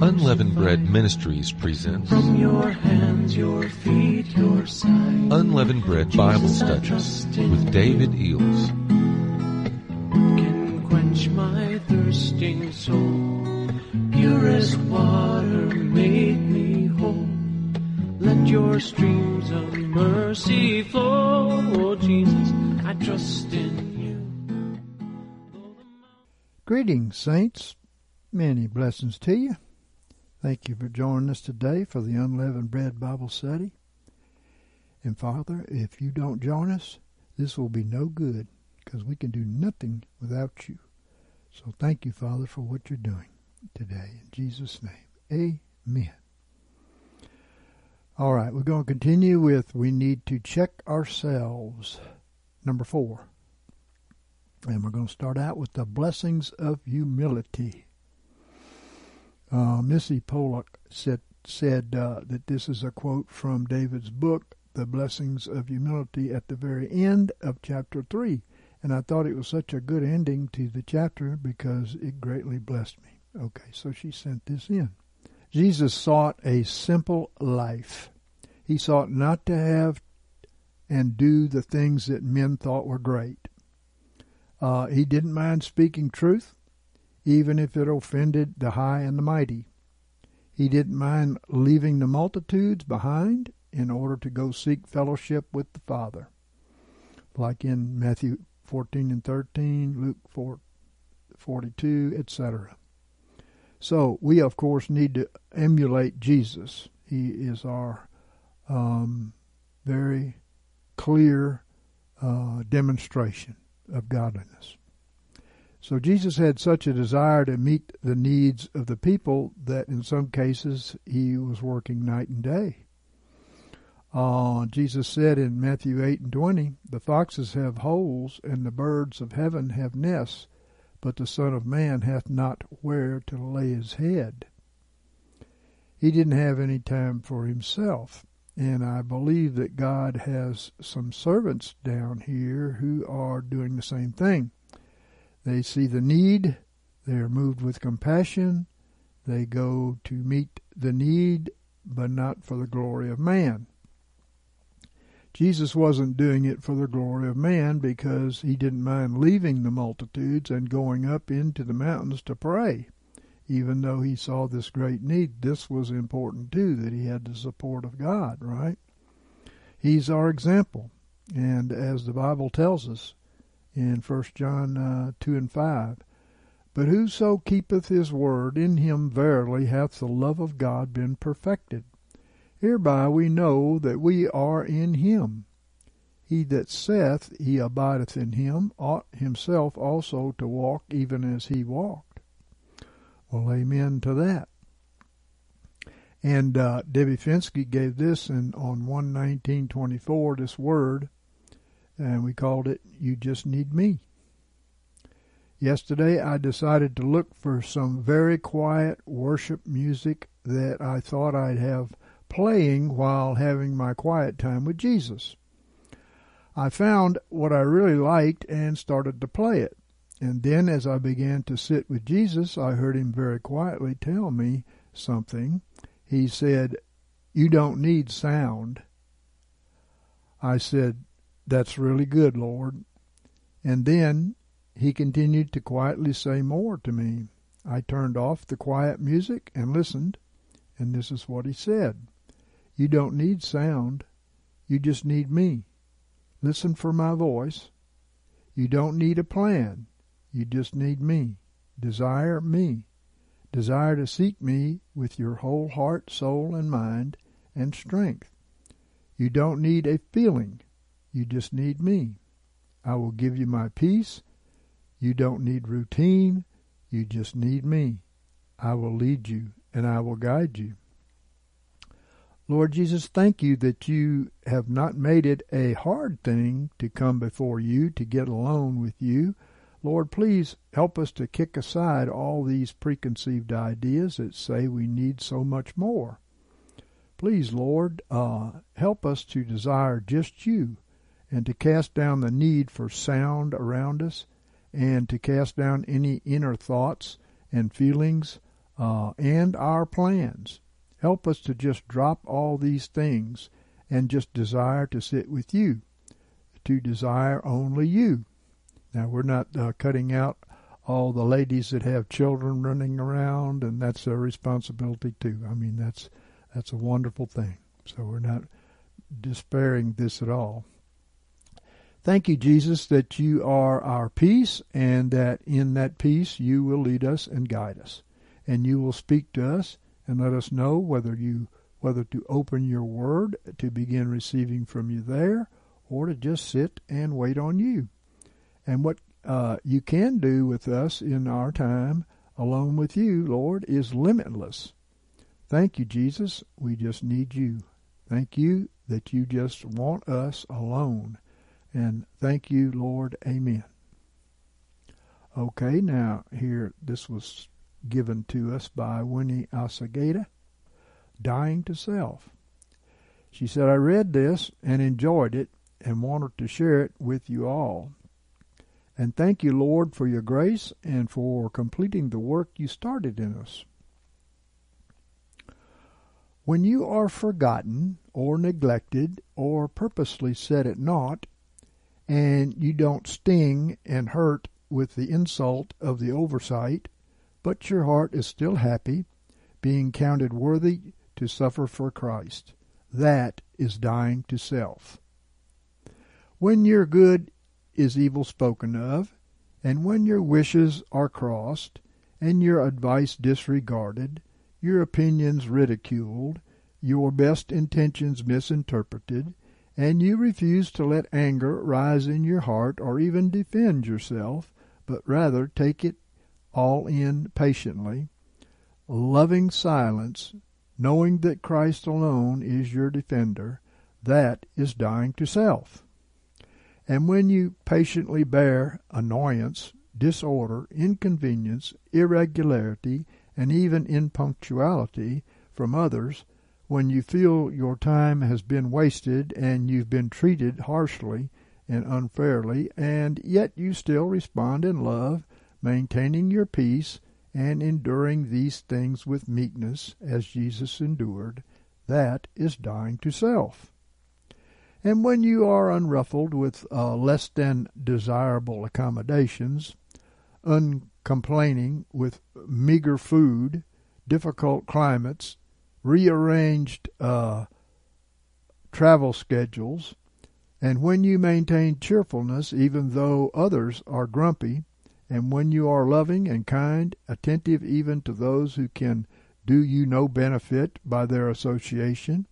Unleavened Bread Ministries presents From your hands, your feet, your side. Unleavened Bread Bible Studies with David Eells. can quench my thirsting soul. Purest water made me whole. Let your streams of mercy flow. Greetings, saints. Many blessings to you. Thank you for joining us today for the Unleavened Bread Bible Study. And Father, if you don't join us, this will be no good because we can do nothing without you. So thank you, Father, for what you're doing today. In Jesus' name, amen. All right, we're going to continue with we need to check ourselves. Number four. And we're going to start out with the blessings of humility. Uh, Missy Pollock said, said uh, that this is a quote from David's book, The Blessings of Humility, at the very end of chapter 3. And I thought it was such a good ending to the chapter because it greatly blessed me. Okay, so she sent this in. Jesus sought a simple life. He sought not to have and do the things that men thought were great. Uh, he didn't mind speaking truth, even if it offended the high and the mighty. He didn't mind leaving the multitudes behind in order to go seek fellowship with the Father, like in Matthew 14 and 13, Luke 4, 42, etc. So we, of course, need to emulate Jesus. He is our um, very clear uh, demonstration of godliness. So Jesus had such a desire to meet the needs of the people that in some cases he was working night and day. Uh, Jesus said in Matthew 8 and 20, The foxes have holes, and the birds of heaven have nests, but the Son of Man hath not where to lay his head. He didn't have any time for himself. And I believe that God has some servants down here who are doing the same thing. They see the need, they are moved with compassion, they go to meet the need, but not for the glory of man. Jesus wasn't doing it for the glory of man because he didn't mind leaving the multitudes and going up into the mountains to pray. Even though he saw this great need, this was important too, that he had the support of God, right? He's our example. And as the Bible tells us in 1 John uh, 2 and 5, But whoso keepeth his word, in him verily hath the love of God been perfected. Hereby we know that we are in him. He that saith he abideth in him ought himself also to walk even as he walked. Well, amen to that. And uh, Debbie Finsky gave this in, on 11924, this word, and we called it You Just Need Me. Yesterday I decided to look for some very quiet worship music that I thought I'd have playing while having my quiet time with Jesus. I found what I really liked and started to play it. And then as I began to sit with Jesus, I heard him very quietly tell me something. He said, You don't need sound. I said, That's really good, Lord. And then he continued to quietly say more to me. I turned off the quiet music and listened, and this is what he said. You don't need sound. You just need me. Listen for my voice. You don't need a plan. You just need me. Desire me. Desire to seek me with your whole heart, soul, and mind and strength. You don't need a feeling. You just need me. I will give you my peace. You don't need routine. You just need me. I will lead you and I will guide you. Lord Jesus, thank you that you have not made it a hard thing to come before you, to get alone with you. Lord, please help us to kick aside all these preconceived ideas that say we need so much more. Please, Lord, uh, help us to desire just you and to cast down the need for sound around us and to cast down any inner thoughts and feelings uh, and our plans. Help us to just drop all these things and just desire to sit with you, to desire only you. Now, we're not uh, cutting out all the ladies that have children running around, and that's their responsibility too. I mean, that's that's a wonderful thing. So we're not despairing this at all. Thank you, Jesus, that you are our peace, and that in that peace you will lead us and guide us, and you will speak to us and let us know whether you whether to open your word to begin receiving from you there, or to just sit and wait on you. And what uh, you can do with us in our time alone with you, Lord, is limitless. Thank you, Jesus. We just need you. Thank you that you just want us alone. And thank you, Lord. Amen. Okay, now here, this was given to us by Winnie Asagata, Dying to Self. She said, I read this and enjoyed it and wanted to share it with you all. And thank you, Lord, for your grace and for completing the work you started in us. When you are forgotten or neglected or purposely set at naught, and you don't sting and hurt with the insult of the oversight, but your heart is still happy, being counted worthy to suffer for Christ. That is dying to self. When your good is evil spoken of, and when your wishes are crossed, and your advice disregarded, your opinions ridiculed, your best intentions misinterpreted, and you refuse to let anger rise in your heart or even defend yourself, but rather take it all in patiently, loving silence, knowing that Christ alone is your defender, that is dying to self. And when you patiently bear annoyance, disorder, inconvenience, irregularity, and even impunctuality from others, when you feel your time has been wasted and you've been treated harshly and unfairly, and yet you still respond in love, maintaining your peace and enduring these things with meekness as Jesus endured, that is dying to self. And when you are unruffled with uh, less than desirable accommodations, uncomplaining with meager food, difficult climates, rearranged uh, travel schedules, and when you maintain cheerfulness even though others are grumpy, and when you are loving and kind, attentive even to those who can do you no benefit by their association,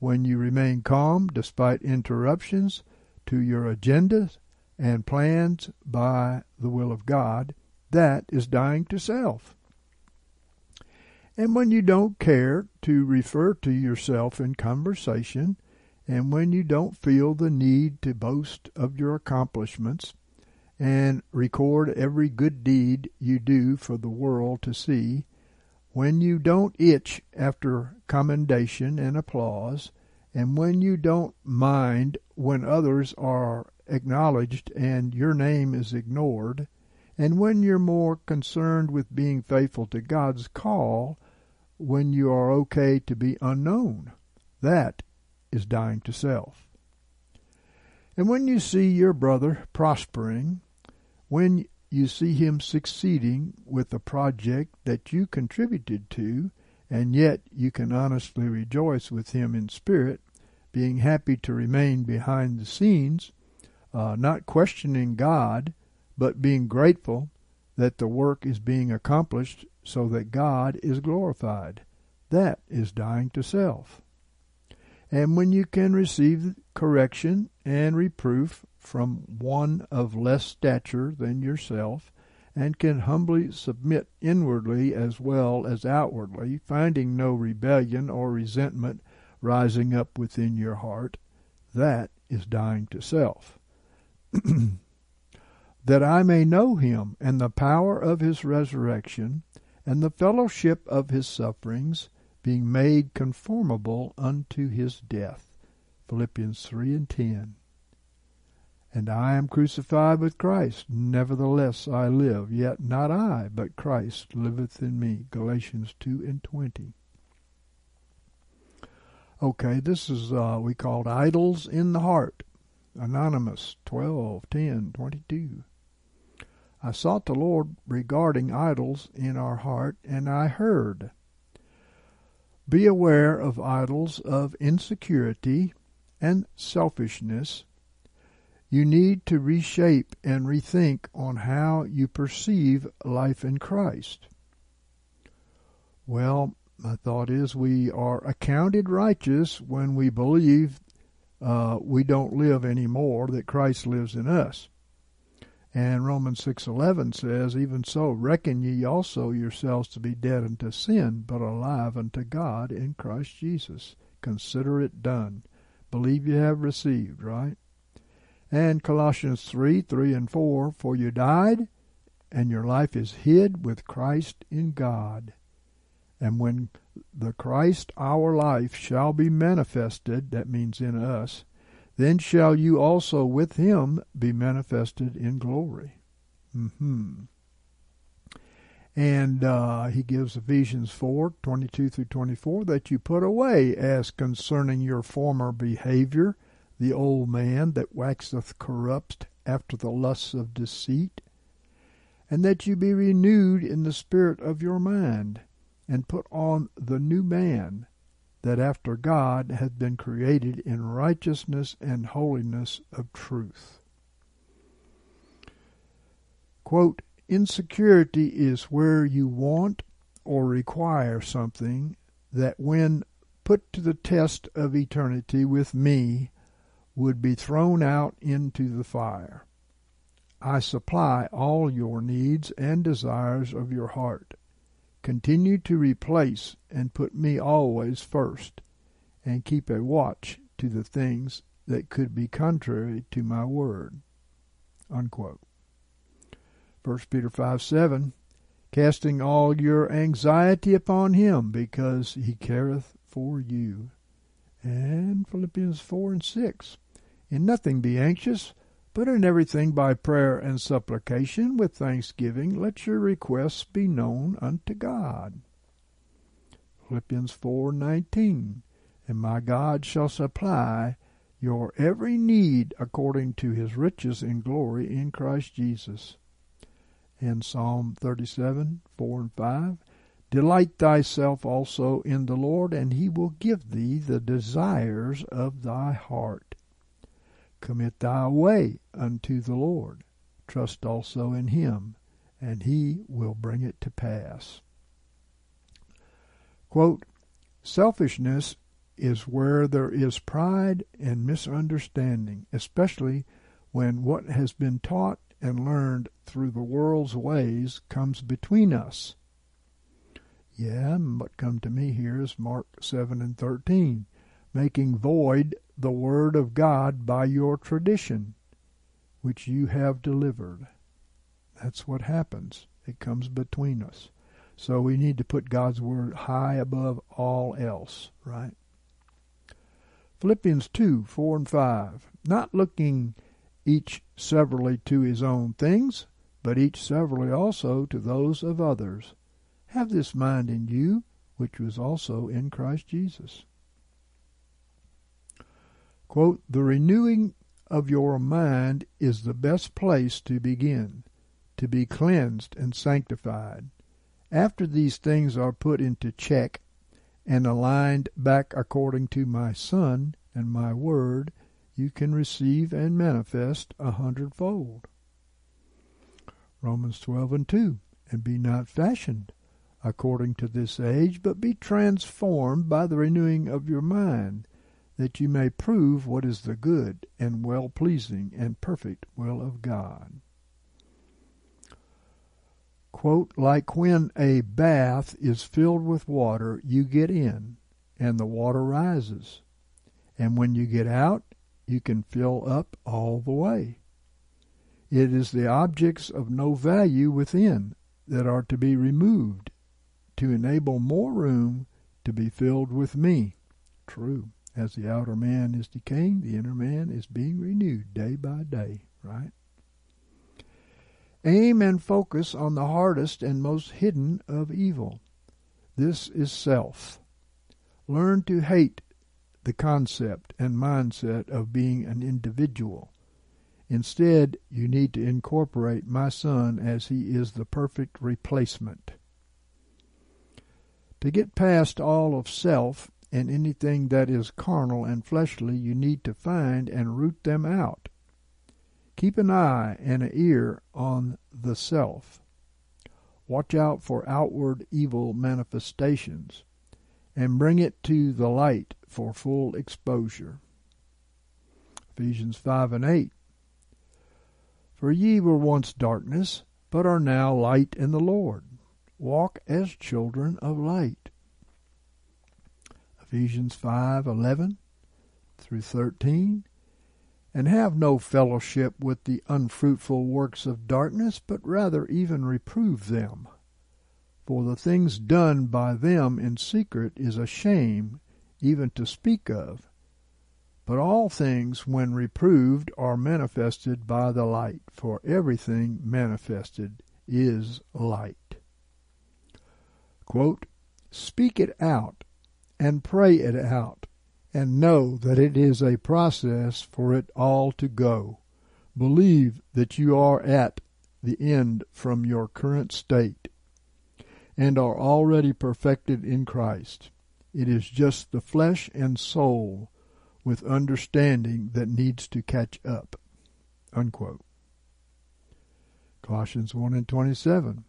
when you remain calm despite interruptions to your agendas and plans by the will of God, that is dying to self. And when you don't care to refer to yourself in conversation, and when you don't feel the need to boast of your accomplishments, and record every good deed you do for the world to see, when you don't itch after commendation and applause, and when you don't mind when others are acknowledged and your name is ignored, and when you're more concerned with being faithful to God's call when you are okay to be unknown. That is dying to self. And when you see your brother prospering, when you see him succeeding with a project that you contributed to, and yet you can honestly rejoice with him in spirit, being happy to remain behind the scenes, uh, not questioning God, but being grateful that the work is being accomplished so that God is glorified. That is dying to self. And when you can receive correction and reproof from one of less stature than yourself, and can humbly submit inwardly as well as outwardly, finding no rebellion or resentment rising up within your heart, that is dying to self. that I may know him and the power of his resurrection and the fellowship of his sufferings, being made conformable unto his death. Philippians 3 and 10. And I am crucified with Christ. Nevertheless I live, yet not I, but Christ liveth in me. Galatians 2 and 20. Okay, this is, uh, we called Idols in the Heart. Anonymous 12, 10, 22. I sought the Lord regarding idols in our heart, and I heard. Be aware of idols of insecurity and selfishness you need to reshape and rethink on how you perceive life in Christ. Well, my thought is we are accounted righteous when we believe uh, we don't live anymore, that Christ lives in us. And Romans 6:11 says, "Even so, reckon ye also yourselves to be dead unto sin, but alive unto God in Christ Jesus. Consider it done. Believe you have received, right? And Colossians 3 3 and 4 For you died, and your life is hid with Christ in God. And when the Christ our life shall be manifested, that means in us, then shall you also with him be manifested in glory. Mm-hmm. And uh, he gives Ephesians 4 22 through 24 that you put away as concerning your former behavior the old man that waxeth corrupt after the lusts of deceit, and that you be renewed in the spirit of your mind, and put on the new man, that after God hath been created in righteousness and holiness of truth. Quote, Insecurity is where you want or require something that when put to the test of eternity with me would be thrown out into the fire. I supply all your needs and desires of your heart. Continue to replace and put me always first, and keep a watch to the things that could be contrary to my word. Unquote. 1 Peter 5 7 Casting all your anxiety upon him, because he careth for you. And Philippians 4 and 6 in nothing be anxious, but in everything by prayer and supplication with thanksgiving let your requests be known unto God. Philippians 4:19 And my God shall supply your every need according to his riches in glory in Christ Jesus. And Psalm 37, 4 and 5 Delight thyself also in the Lord, and he will give thee the desires of thy heart. Commit thy way unto the Lord. Trust also in him, and he will bring it to pass. Quote, Selfishness is where there is pride and misunderstanding, especially when what has been taught and learned through the world's ways comes between us. Yeah, what come to me here is Mark 7 and 13, making void the word of God by your tradition, which you have delivered. That's what happens. It comes between us. So we need to put God's word high above all else, right? Philippians 2 4 and 5. Not looking each severally to his own things, but each severally also to those of others. Have this mind in you, which was also in Christ Jesus. Quote, the renewing of your mind is the best place to begin, to be cleansed and sanctified. After these things are put into check and aligned back according to my Son and my Word, you can receive and manifest a hundredfold. Romans 12 and 2. And be not fashioned according to this age, but be transformed by the renewing of your mind that you may prove what is the good and well pleasing and perfect will of God. Quote, like when a bath is filled with water, you get in, and the water rises. And when you get out, you can fill up all the way. It is the objects of no value within that are to be removed to enable more room to be filled with me. True. As the outer man is decaying, the inner man is being renewed day by day, right? Aim and focus on the hardest and most hidden of evil. This is self. Learn to hate the concept and mindset of being an individual. Instead, you need to incorporate my son as he is the perfect replacement. To get past all of self and anything that is carnal and fleshly, you need to find and root them out. Keep an eye and an ear on the self. Watch out for outward evil manifestations and bring it to the light for full exposure. Ephesians 5 and 8. For ye were once darkness, but are now light in the Lord. Walk as children of light. Ephesians 5:11 through 13 and have no fellowship with the unfruitful works of darkness but rather even reprove them. For the things done by them in secret is a shame even to speak of. But all things when reproved are manifested by the light for everything manifested is light. Quote, Speak it out and pray it out, and know that it is a process for it all to go. Believe that you are at the end from your current state and are already perfected in Christ. It is just the flesh and soul with understanding that needs to catch up. Unquote. Colossians 1 and 27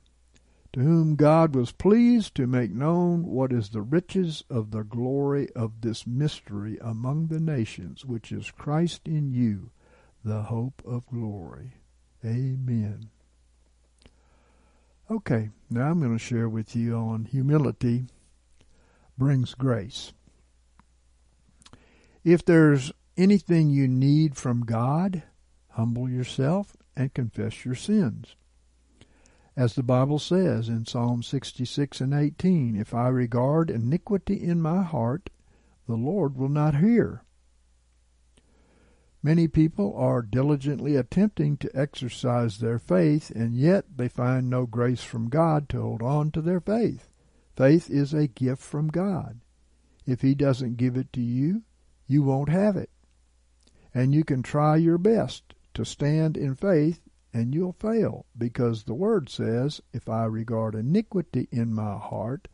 to whom God was pleased to make known what is the riches of the glory of this mystery among the nations, which is Christ in you, the hope of glory. Amen. Okay, now I'm going to share with you on humility brings grace. If there's anything you need from God, humble yourself and confess your sins. As the Bible says in Psalm 66 and 18, If I regard iniquity in my heart, the Lord will not hear. Many people are diligently attempting to exercise their faith, and yet they find no grace from God to hold on to their faith. Faith is a gift from God. If He doesn't give it to you, you won't have it. And you can try your best to stand in faith and you'll fail because the word says, If I regard iniquity in my heart,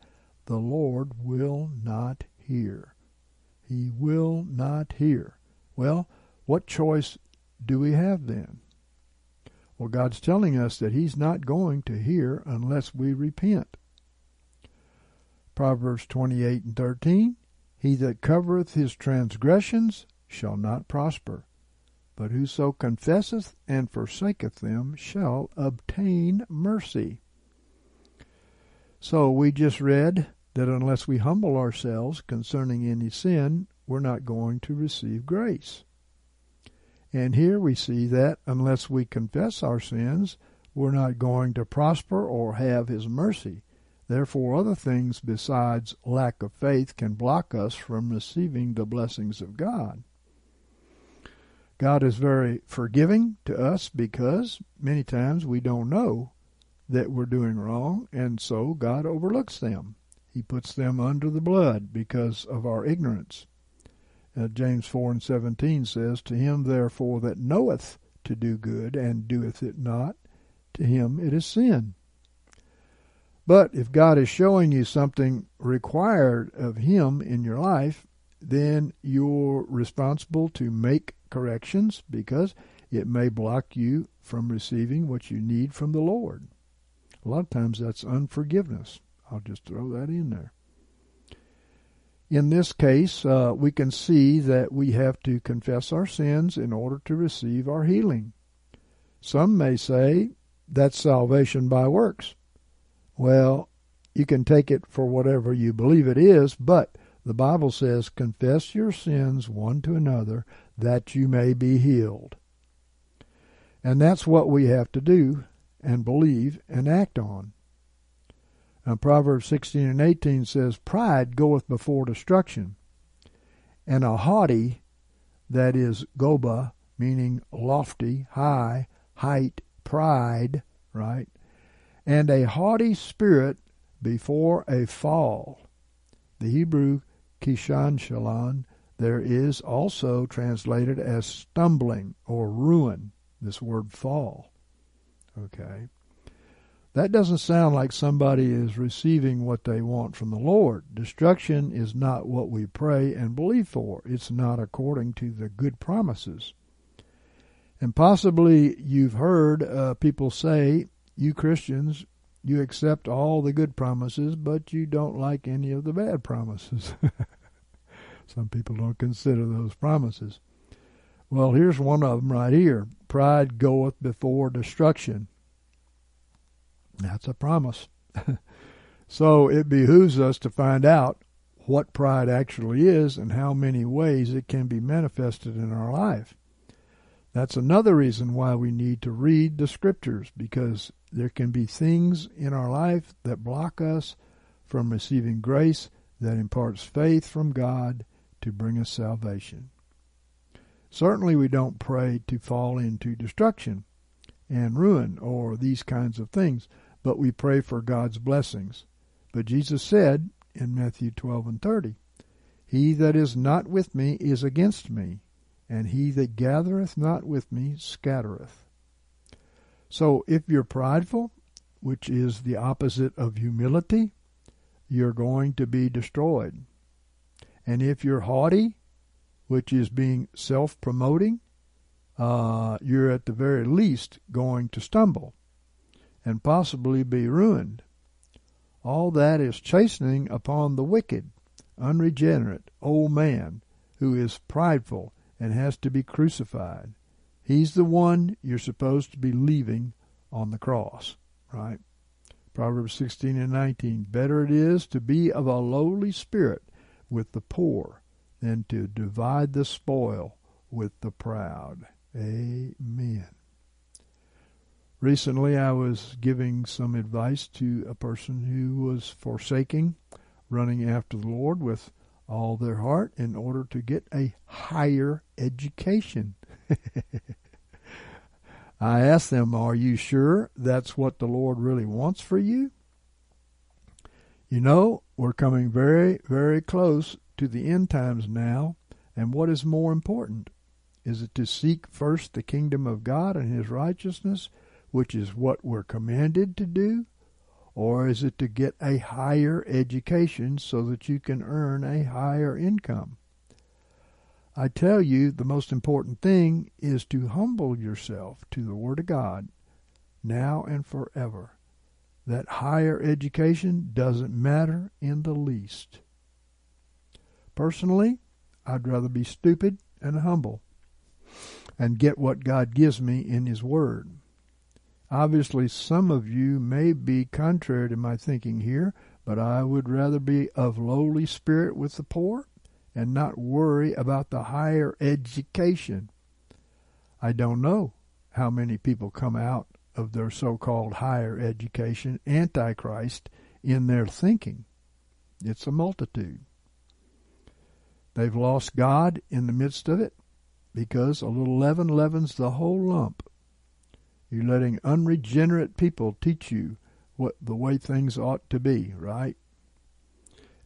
the Lord will not hear. He will not hear. Well, what choice do we have then? Well, God's telling us that He's not going to hear unless we repent. Proverbs 28 and 13 He that covereth his transgressions shall not prosper, but whoso confesseth and forsaketh them shall obtain mercy. So we just read that unless we humble ourselves concerning any sin, we're not going to receive grace. And here we see that unless we confess our sins, we're not going to prosper or have His mercy. Therefore, other things besides lack of faith can block us from receiving the blessings of God. God is very forgiving to us because many times we don't know that we're doing wrong, and so God overlooks them. He puts them under the blood because of our ignorance. Uh, James 4 and 17 says, To him therefore that knoweth to do good and doeth it not, to him it is sin. But if God is showing you something required of him in your life, then you're responsible to make corrections because it may block you from receiving what you need from the Lord. A lot of times that's unforgiveness. I'll just throw that in there. In this case, uh, we can see that we have to confess our sins in order to receive our healing. Some may say that's salvation by works. Well, you can take it for whatever you believe it is, but the Bible says, Confess your sins one to another that you may be healed. And that's what we have to do and believe and act on. Now, Proverbs 16 and 18 says, Pride goeth before destruction, and a haughty, that is goba, meaning lofty, high, height, pride, right? And a haughty spirit before a fall. The Hebrew kishan shalon there is also translated as stumbling or ruin, this word fall. Okay. That doesn't sound like somebody is receiving what they want from the Lord. Destruction is not what we pray and believe for. It's not according to the good promises. And possibly you've heard uh, people say, you Christians, you accept all the good promises, but you don't like any of the bad promises. Some people don't consider those promises. Well, here's one of them right here Pride goeth before destruction. That's a promise. so it behooves us to find out what pride actually is and how many ways it can be manifested in our life. That's another reason why we need to read the scriptures because there can be things in our life that block us from receiving grace that imparts faith from God to bring us salvation. Certainly, we don't pray to fall into destruction and ruin or these kinds of things, but we pray for God's blessings. But Jesus said in Matthew 12 and 30, He that is not with me is against me, and he that gathereth not with me scattereth. So if you're prideful, which is the opposite of humility, you're going to be destroyed. And if you're haughty, which is being self promoting, uh, you're at the very least going to stumble and possibly be ruined. All that is chastening upon the wicked, unregenerate old man who is prideful and has to be crucified. He's the one you're supposed to be leaving on the cross, right? Proverbs 16 and 19. Better it is to be of a lowly spirit with the poor than to divide the spoil with the proud. Amen. Recently, I was giving some advice to a person who was forsaking running after the Lord with all their heart in order to get a higher education. I asked them, Are you sure that's what the Lord really wants for you? You know, we're coming very, very close to the end times now, and what is more important? Is it to seek first the kingdom of God and his righteousness, which is what we're commanded to do? Or is it to get a higher education so that you can earn a higher income? I tell you, the most important thing is to humble yourself to the Word of God now and forever. That higher education doesn't matter in the least. Personally, I'd rather be stupid and humble and get what God gives me in His Word. Obviously, some of you may be contrary to my thinking here, but I would rather be of lowly spirit with the poor and not worry about the higher education. I don't know how many people come out of their so called higher education antichrist in their thinking. It's a multitude. They've lost God in the midst of it because a little leaven leavens the whole lump. You're letting unregenerate people teach you what the way things ought to be, right?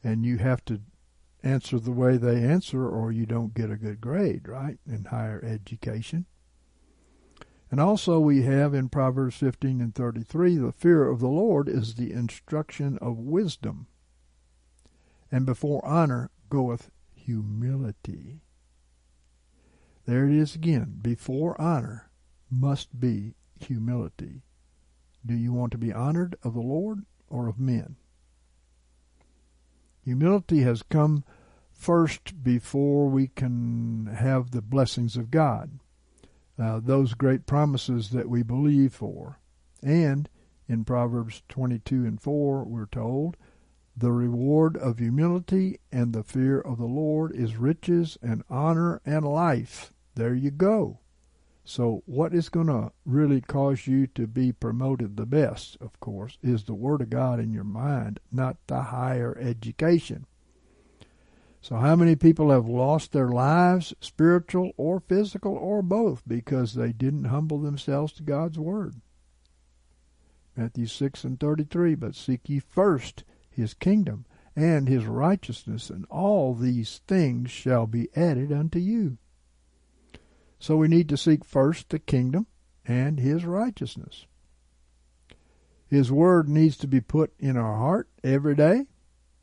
And you have to answer the way they answer, or you don't get a good grade, right, in higher education. And also, we have in Proverbs 15 and 33 the fear of the Lord is the instruction of wisdom, and before honor goeth humility. There it is again. Before honor must be humility. Do you want to be honored of the Lord or of men? Humility has come first before we can have the blessings of God, uh, those great promises that we believe for. And in Proverbs 22 and 4, we're told, the reward of humility and the fear of the Lord is riches and honor and life. There you go. So, what is going to really cause you to be promoted the best, of course, is the Word of God in your mind, not the higher education. So, how many people have lost their lives, spiritual or physical or both, because they didn't humble themselves to God's Word? Matthew 6 and 33 But seek ye first his kingdom and his righteousness, and all these things shall be added unto you. So we need to seek first the kingdom and his righteousness. His word needs to be put in our heart every day.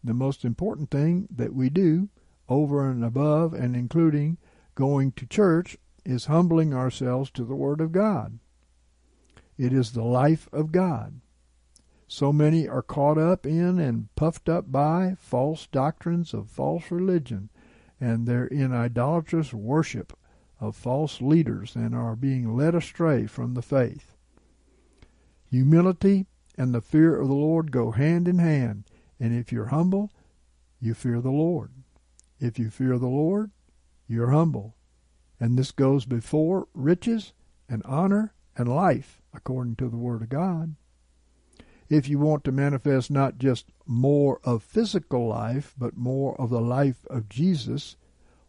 The most important thing that we do over and above and including going to church is humbling ourselves to the word of God. It is the life of God. So many are caught up in and puffed up by false doctrines of false religion, and they're in idolatrous worship of false leaders and are being led astray from the faith. Humility and the fear of the Lord go hand in hand, and if you're humble, you fear the Lord. If you fear the Lord, you're humble. And this goes before riches and honor and life, according to the Word of God if you want to manifest not just more of physical life, but more of the life of Jesus,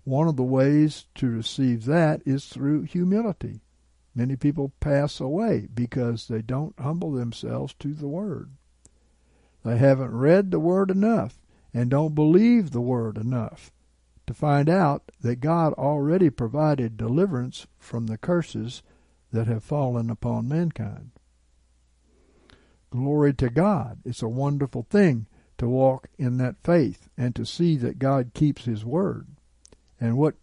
one of the ways to receive that is through humility. Many people pass away because they don't humble themselves to the Word. They haven't read the Word enough and don't believe the Word enough to find out that God already provided deliverance from the curses that have fallen upon mankind. Glory to God. It's a wonderful thing to walk in that faith and to see that God keeps his word. And what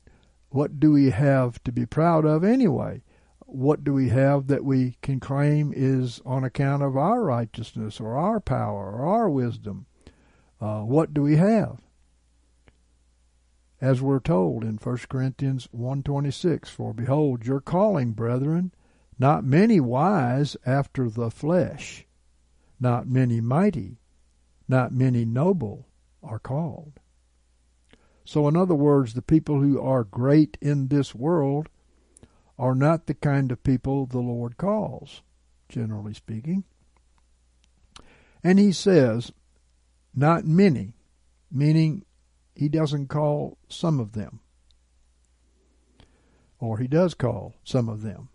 what do we have to be proud of anyway? What do we have that we can claim is on account of our righteousness or our power or our wisdom? Uh, what do we have? As we're told in 1 Corinthians 1.26, For behold, your calling, brethren, not many wise after the flesh, not many mighty, not many noble are called. So, in other words, the people who are great in this world are not the kind of people the Lord calls, generally speaking. And he says, not many, meaning he doesn't call some of them. Or he does call some of them.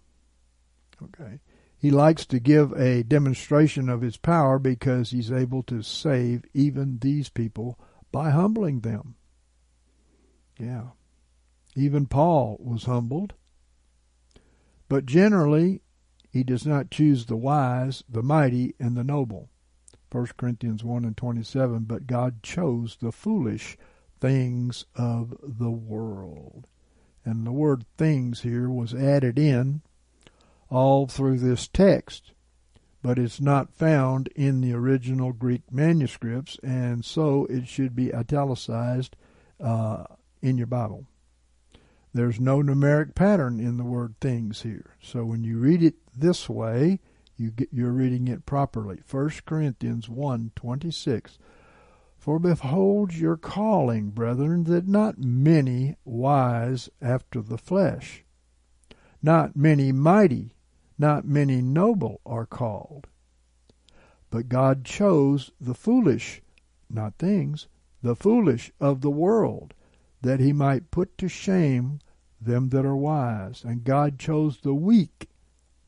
Okay. He likes to give a demonstration of his power because he's able to save even these people by humbling them. Yeah. Even Paul was humbled. But generally, he does not choose the wise, the mighty, and the noble. 1 Corinthians 1 and 27, but God chose the foolish things of the world. And the word things here was added in all through this text, but it's not found in the original Greek manuscripts, and so it should be italicized uh, in your Bible. There's no numeric pattern in the word things here. So when you read it this way, you get, you're reading it properly. 1 Corinthians 1:26 For behold your calling, brethren, that not many wise after the flesh, not many mighty, not many noble are called. But God chose the foolish, not things, the foolish of the world, that he might put to shame them that are wise. And God chose the weak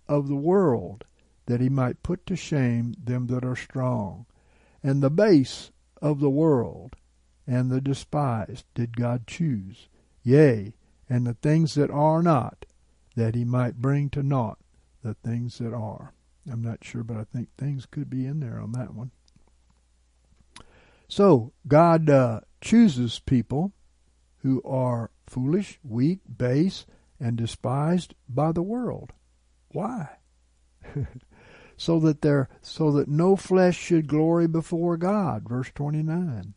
of the world, that he might put to shame them that are strong. And the base of the world and the despised did God choose, yea, and the things that are not, that he might bring to naught the things that are. I'm not sure, but I think things could be in there on that one. So, God uh, chooses people who are foolish, weak, base, and despised by the world. Why? so that there so that no flesh should glory before God, verse 29.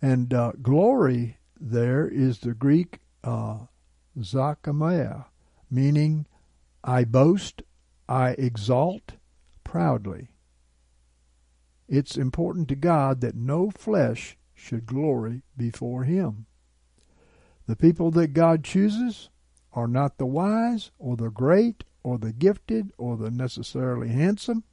And uh, glory there is the Greek uh, meaning I boast, I exalt proudly. It's important to God that no flesh should glory before Him. The people that God chooses are not the wise or the great or the gifted or the necessarily handsome,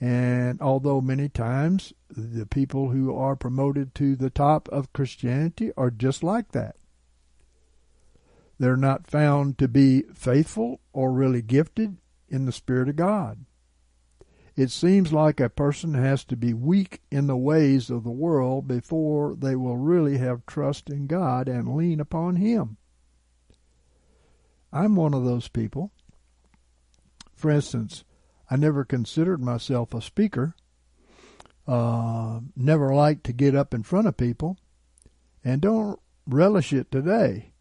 And although many times the people who are promoted to the top of Christianity are just like that, they're not found to be faithful or really gifted in the Spirit of God. It seems like a person has to be weak in the ways of the world before they will really have trust in God and lean upon Him. I'm one of those people. For instance, I never considered myself a speaker, uh, never liked to get up in front of people, and don't relish it today,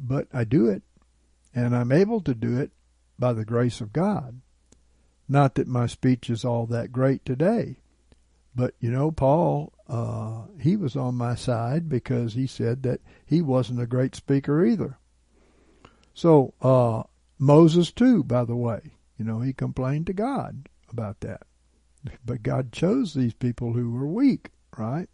but I do it, and I'm able to do it by the grace of God. Not that my speech is all that great today, but you know, Paul, uh, he was on my side because he said that he wasn't a great speaker either. So, uh, Moses too, by the way, you know, he complained to God about that. But God chose these people who were weak, right?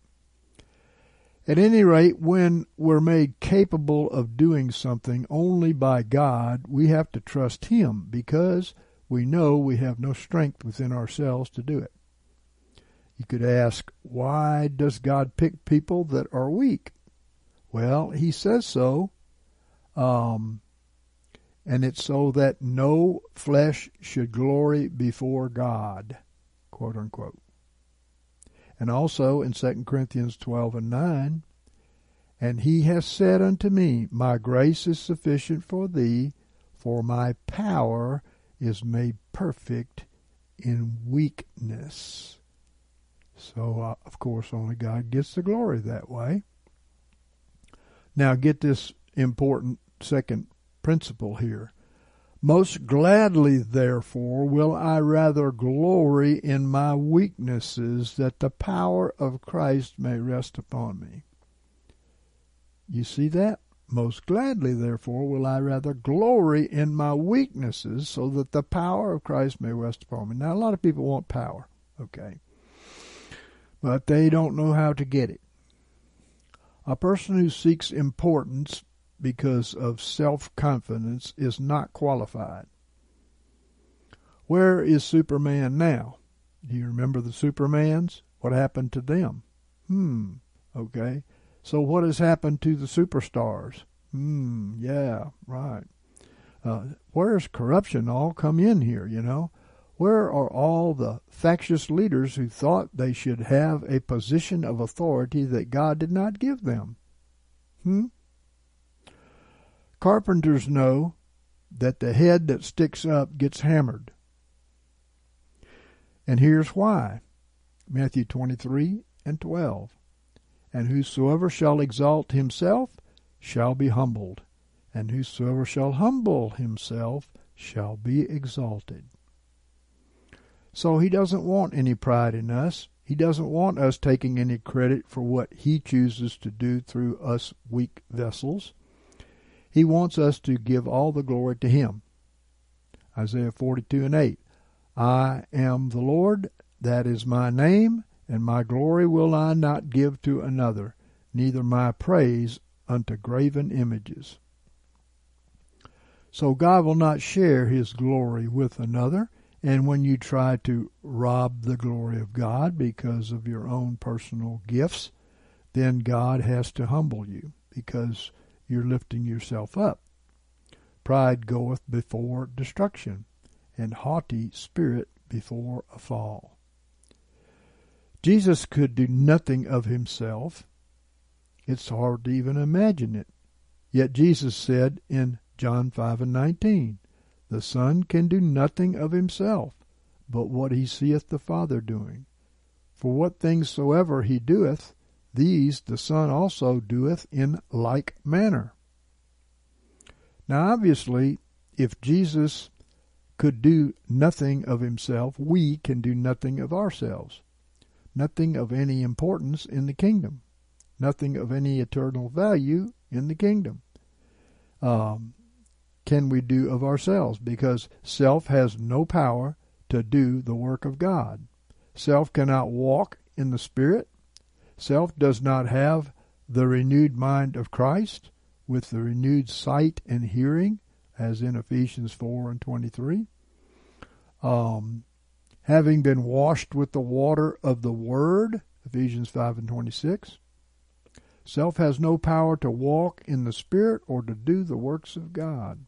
At any rate, when we're made capable of doing something only by God, we have to trust Him because we know we have no strength within ourselves to do it. You could ask, why does God pick people that are weak? Well, He says so, um, and it's so that no flesh should glory before God, quote unquote. And also in 2 Corinthians 12 and 9, and he has said unto me, My grace is sufficient for thee, for my power is made perfect in weakness. So, uh, of course, only God gets the glory that way. Now, get this important second principle here. Most gladly, therefore, will I rather glory in my weaknesses, that the power of Christ may rest upon me. You see that? Most gladly, therefore, will I rather glory in my weaknesses so that the power of Christ may rest upon me. Now, a lot of people want power, okay? But they don't know how to get it. A person who seeks importance because of self confidence is not qualified. Where is Superman now? Do you remember the Supermans? What happened to them? Hmm, okay. So what has happened to the superstars? Hmm, yeah, right. Uh, where's corruption all come in here, you know? Where are all the factious leaders who thought they should have a position of authority that God did not give them? Hmm? Carpenters know that the head that sticks up gets hammered. And here's why Matthew 23 and 12 and whosoever shall exalt himself shall be humbled, and whosoever shall humble himself shall be exalted. So he doesn't want any pride in us. He doesn't want us taking any credit for what he chooses to do through us weak vessels. He wants us to give all the glory to him. Isaiah 42 and 8. I am the Lord, that is my name, and my glory will I not give to another, neither my praise unto graven images. So God will not share his glory with another, and when you try to rob the glory of God because of your own personal gifts, then God has to humble you because you're lifting yourself up. Pride goeth before destruction, and haughty spirit before a fall. Jesus could do nothing of himself. It's hard to even imagine it. Yet Jesus said in John 5 and 19, The Son can do nothing of himself, but what he seeth the Father doing. For what things soever he doeth, these the Son also doeth in like manner. Now, obviously, if Jesus could do nothing of himself, we can do nothing of ourselves nothing of any importance in the kingdom, nothing of any eternal value in the kingdom. Um, can we do of ourselves? Because self has no power to do the work of God. Self cannot walk in the Spirit. Self does not have the renewed mind of Christ with the renewed sight and hearing, as in Ephesians 4 and 23. Um, having been washed with the water of the Word, Ephesians 5 and 26. Self has no power to walk in the Spirit or to do the works of God.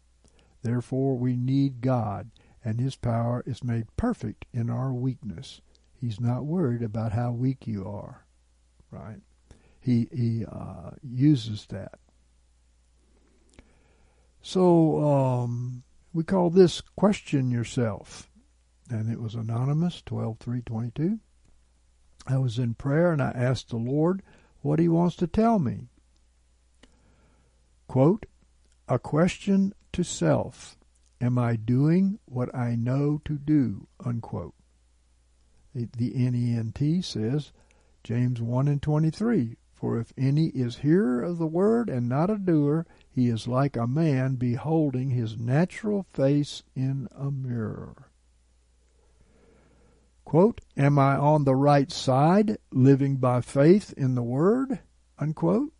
Therefore, we need God, and His power is made perfect in our weakness. He's not worried about how weak you are, right? He he uh, uses that. So um, we call this question yourself, and it was anonymous twelve three twenty two. I was in prayer and I asked the Lord what He wants to tell me. Quote, a question to self. Am I doing what I know to do? Unquote. The, the NENT says, James 1 and 23, For if any is hearer of the word and not a doer, he is like a man beholding his natural face in a mirror. Quote, Am I on the right side, living by faith in the word? Unquote.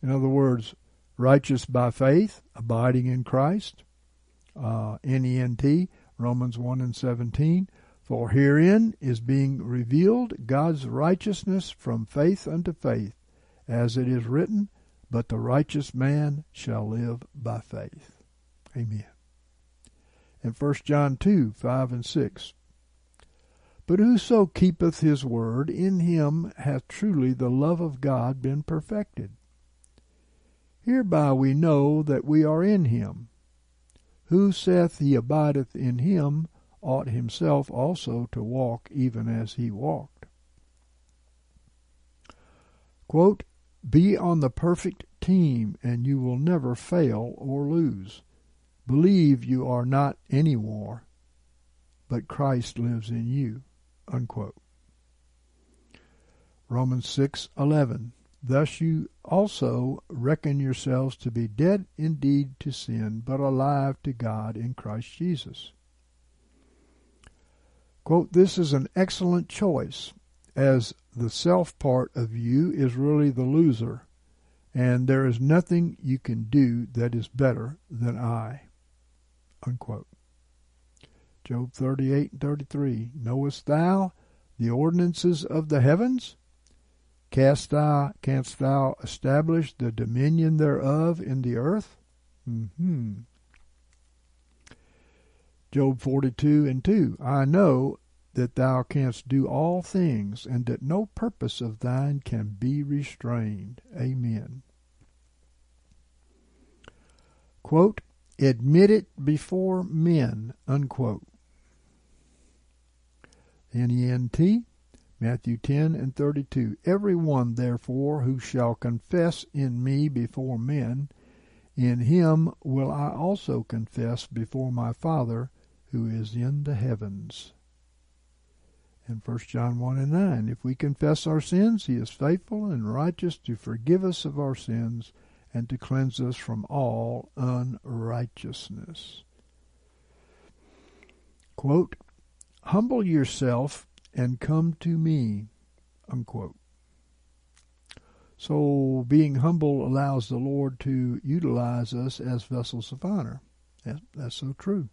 In other words, righteous by faith, abiding in Christ. Uh, NENT, Romans 1 and 17. For herein is being revealed God's righteousness from faith unto faith, as it is written, But the righteous man shall live by faith. Amen. And 1 John 2 5 and 6. But whoso keepeth his word, in him hath truly the love of God been perfected. Hereby we know that we are in him. Who saith he abideth in him ought himself also to walk even as he walked. Quote, Be on the perfect team, and you will never fail or lose. Believe you are not any more, but Christ lives in you. Unquote. Romans 6:11 Thus you also reckon yourselves to be dead indeed to sin, but alive to God in Christ Jesus. Quote, this is an excellent choice, as the self part of you is really the loser, and there is nothing you can do that is better than I. Unquote. Job 38 and 33. Knowest thou the ordinances of the heavens? Canst thou, canst thou establish the dominion thereof in the earth? Mm-hmm. Job 42 and 2. I know that thou canst do all things, and that no purpose of thine can be restrained. Amen. Quote, admit it before men, unquote. NENT, Matthew 10 and 32. Every one, therefore, who shall confess in me before men, in him will I also confess before my Father who is in the heavens. And 1 John 1 and 9. If we confess our sins, he is faithful and righteous to forgive us of our sins and to cleanse us from all unrighteousness. Quote, Humble yourself and come to me. Unquote. So being humble allows the Lord to utilize us as vessels of honor. That, that's so true.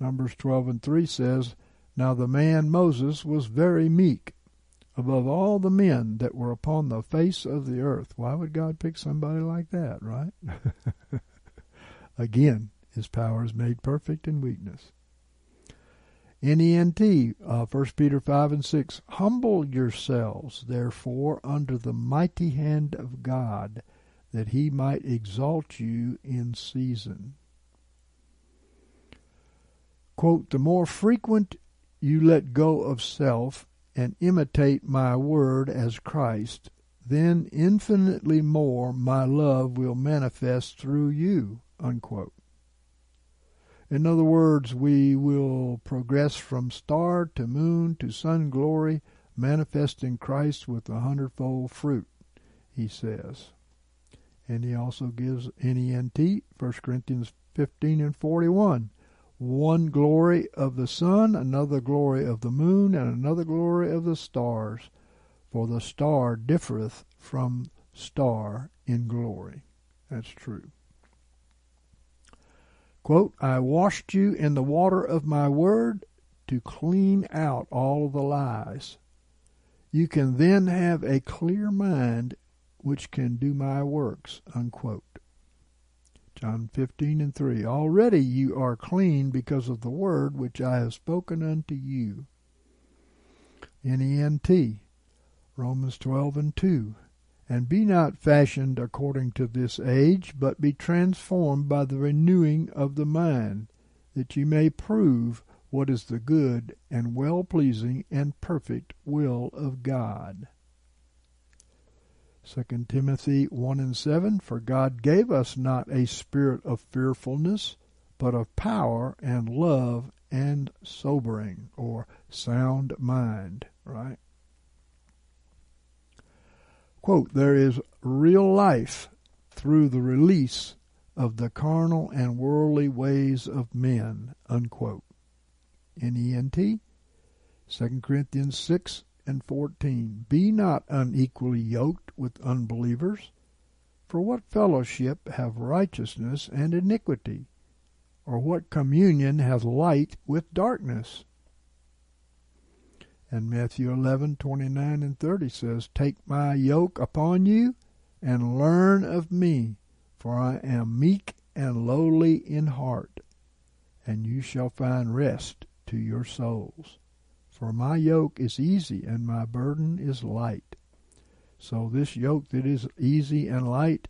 Numbers 12 and 3 says, Now the man Moses was very meek above all the men that were upon the face of the earth. Why would God pick somebody like that, right? Again, his power is made perfect in weakness. NENT, uh, 1 Peter 5 and 6. Humble yourselves, therefore, under the mighty hand of God, that he might exalt you in season. Quote, the more frequent you let go of self and imitate my word as Christ, then infinitely more my love will manifest through you. Unquote. In other words, we will progress from star to moon to sun glory, manifesting Christ with a hundredfold fruit, he says. And he also gives NENT, 1 Corinthians 15 and 41. One glory of the sun, another glory of the moon, and another glory of the stars. For the star differeth from star in glory. That's true. Quote, I washed you in the water of my word to clean out all the lies. You can then have a clear mind which can do my works. Unquote. John 15 and 3. Already you are clean because of the word which I have spoken unto you. NENT. Romans 12 and 2. And be not fashioned according to this age, but be transformed by the renewing of the mind, that ye may prove what is the good and well pleasing and perfect will of God. 2 Timothy 1 and 7 For God gave us not a spirit of fearfulness, but of power and love and sobering or sound mind, right? Quote, there is real life through the release of the carnal and worldly ways of men, unquote. N-E-N-T, 2 Corinthians 6 and 14. Be not unequally yoked with unbelievers, for what fellowship have righteousness and iniquity? Or what communion hath light with darkness? And Matthew 11, 29 and 30 says, Take my yoke upon you and learn of me, for I am meek and lowly in heart, and you shall find rest to your souls. For my yoke is easy and my burden is light. So this yoke that is easy and light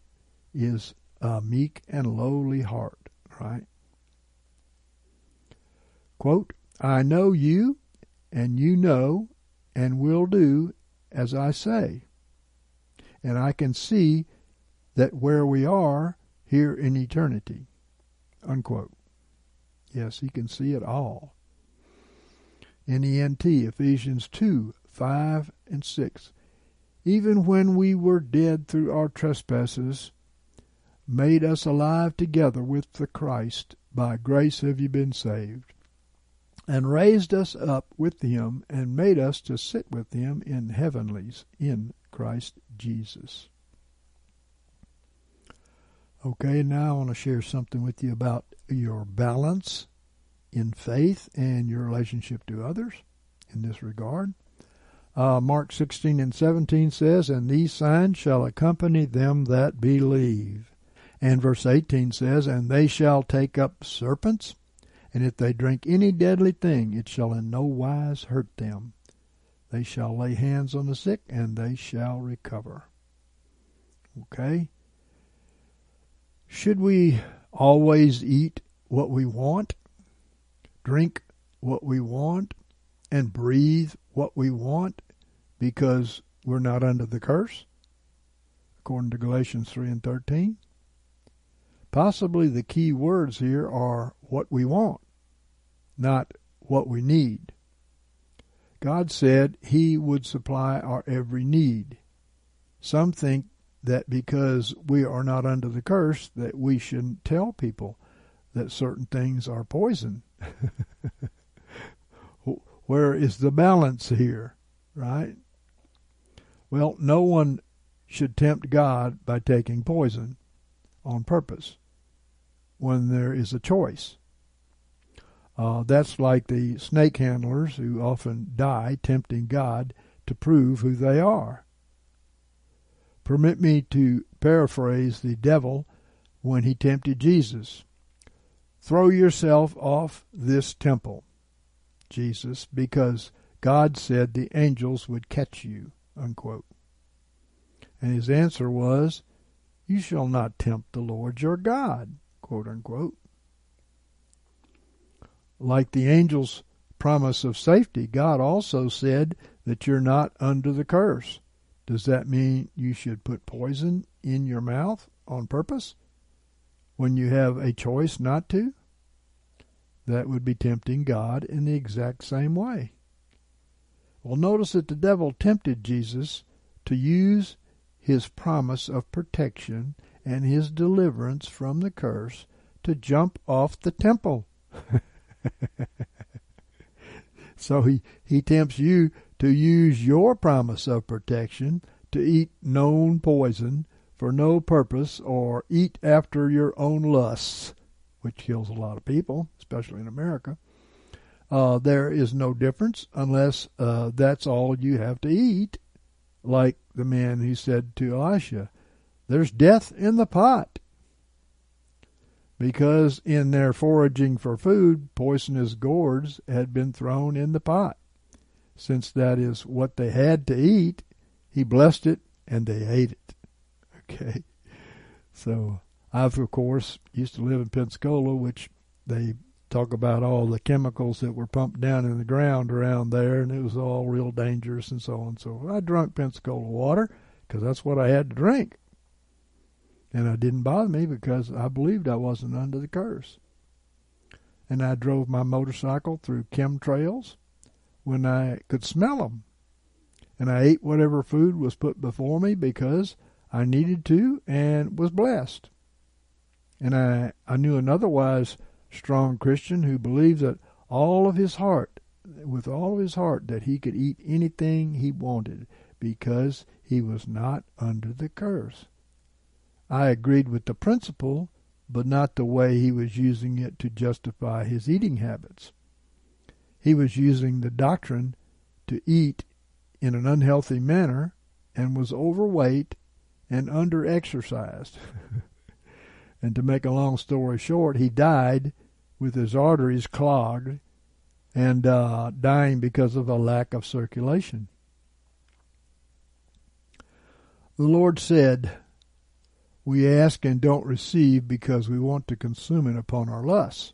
is a meek and lowly heart, right? Quote, I know you and you know and will do as I say. And I can see that where we are here in eternity. Unquote. Yes, he can see it all. NENT, Ephesians 2 5 and 6. Even when we were dead through our trespasses, made us alive together with the Christ. By grace have you been saved and raised us up with him and made us to sit with him in heavenlies in Christ Jesus. Okay, now I want to share something with you about your balance in faith and your relationship to others in this regard. Uh, Mark 16 and 17 says, And these signs shall accompany them that believe. And verse 18 says, And they shall take up serpents and if they drink any deadly thing, it shall in no wise hurt them. They shall lay hands on the sick, and they shall recover. Okay? Should we always eat what we want, drink what we want, and breathe what we want because we're not under the curse? According to Galatians 3 and 13. Possibly the key words here are what we want not what we need. God said He would supply our every need. Some think that because we are not under the curse that we shouldn't tell people that certain things are poison. Where is the balance here, right? Well, no one should tempt God by taking poison on purpose when there is a choice. Uh, that's like the snake handlers who often die tempting God to prove who they are. Permit me to paraphrase the devil when he tempted Jesus. Throw yourself off this temple, Jesus, because God said the angels would catch you. Unquote. And his answer was, You shall not tempt the Lord your God. Quote unquote like the angel's promise of safety, God also said that you're not under the curse. Does that mean you should put poison in your mouth on purpose when you have a choice not to? That would be tempting God in the exact same way. Well, notice that the devil tempted Jesus to use his promise of protection and his deliverance from the curse to jump off the temple. so he, he tempts you to use your promise of protection to eat known poison for no purpose or eat after your own lusts, which kills a lot of people, especially in America, uh, there is no difference unless uh, that's all you have to eat, like the man who said to Elisha, There's death in the pot. Because in their foraging for food, poisonous gourds had been thrown in the pot. Since that is what they had to eat, he blessed it and they ate it. Okay. So I've, of course, used to live in Pensacola, which they talk about all the chemicals that were pumped down in the ground around there, and it was all real dangerous and so on. So I drank Pensacola water because that's what I had to drink. And it didn't bother me because I believed I wasn't under the curse. And I drove my motorcycle through chemtrails when I could smell them. And I ate whatever food was put before me because I needed to and was blessed. And I, I knew another wise strong Christian who believed that all of his heart, with all of his heart, that he could eat anything he wanted because he was not under the curse. I agreed with the principle, but not the way he was using it to justify his eating habits. He was using the doctrine to eat in an unhealthy manner and was overweight and underexercised. and to make a long story short, he died with his arteries clogged and uh, dying because of a lack of circulation. The Lord said, We ask and don't receive because we want to consume it upon our lusts.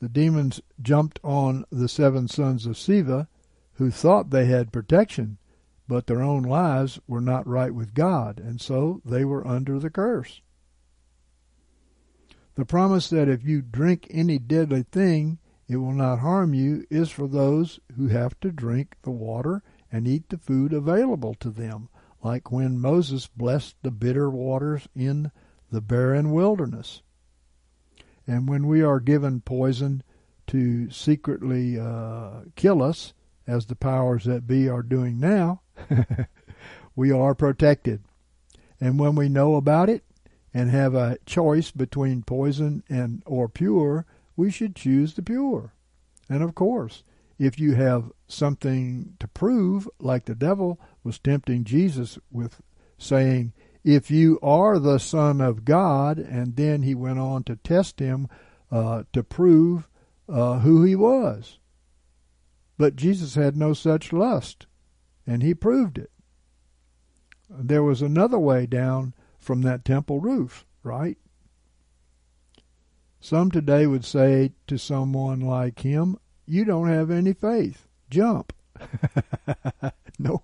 The demons jumped on the seven sons of Sceva, who thought they had protection, but their own lives were not right with God, and so they were under the curse. The promise that if you drink any deadly thing, it will not harm you is for those who have to drink the water and eat the food available to them, like when Moses blessed the bitter waters in the barren wilderness. And when we are given poison to secretly uh, kill us, as the powers that be are doing now, we are protected. And when we know about it, and have a choice between poison and or pure, we should choose the pure. And of course, if you have something to prove, like the devil was tempting Jesus with saying, If you are the Son of God, and then he went on to test him uh, to prove uh, who he was. But Jesus had no such lust, and he proved it. There was another way down from that temple roof, right? Some today would say to someone like him, You don't have any faith. Jump. no.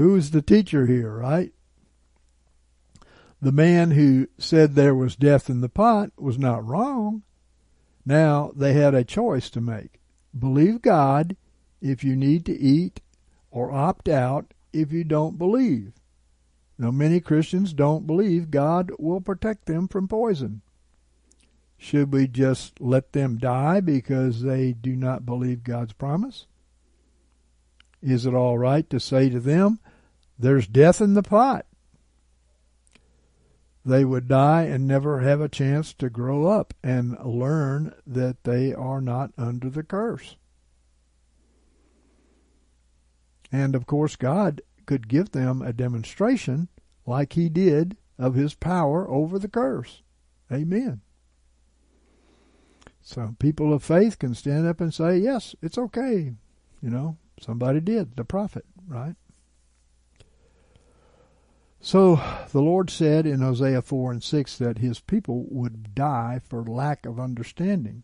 Who's the teacher here, right? The man who said there was death in the pot was not wrong. Now they had a choice to make. Believe God if you need to eat, or opt out if you don't believe. Now, many Christians don't believe God will protect them from poison. Should we just let them die because they do not believe God's promise? Is it all right to say to them, There's death in the pot? They would die and never have a chance to grow up and learn that they are not under the curse. And of course, God could give them a demonstration like he did of his power over the curse. Amen. So people of faith can stand up and say, yes, it's okay. You know, somebody did, the prophet, right? So the Lord said in Hosea 4 and 6 that his people would die for lack of understanding.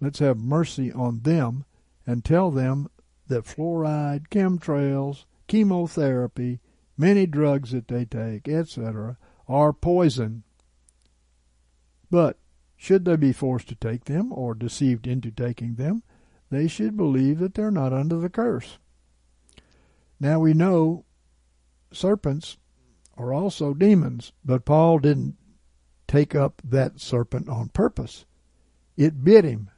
Let's have mercy on them and tell them that fluoride, chemtrails, chemotherapy, many drugs that they take, etc., are poison. But should they be forced to take them or deceived into taking them, they should believe that they're not under the curse. Now we know serpents are also demons, but Paul didn't take up that serpent on purpose. It bit him.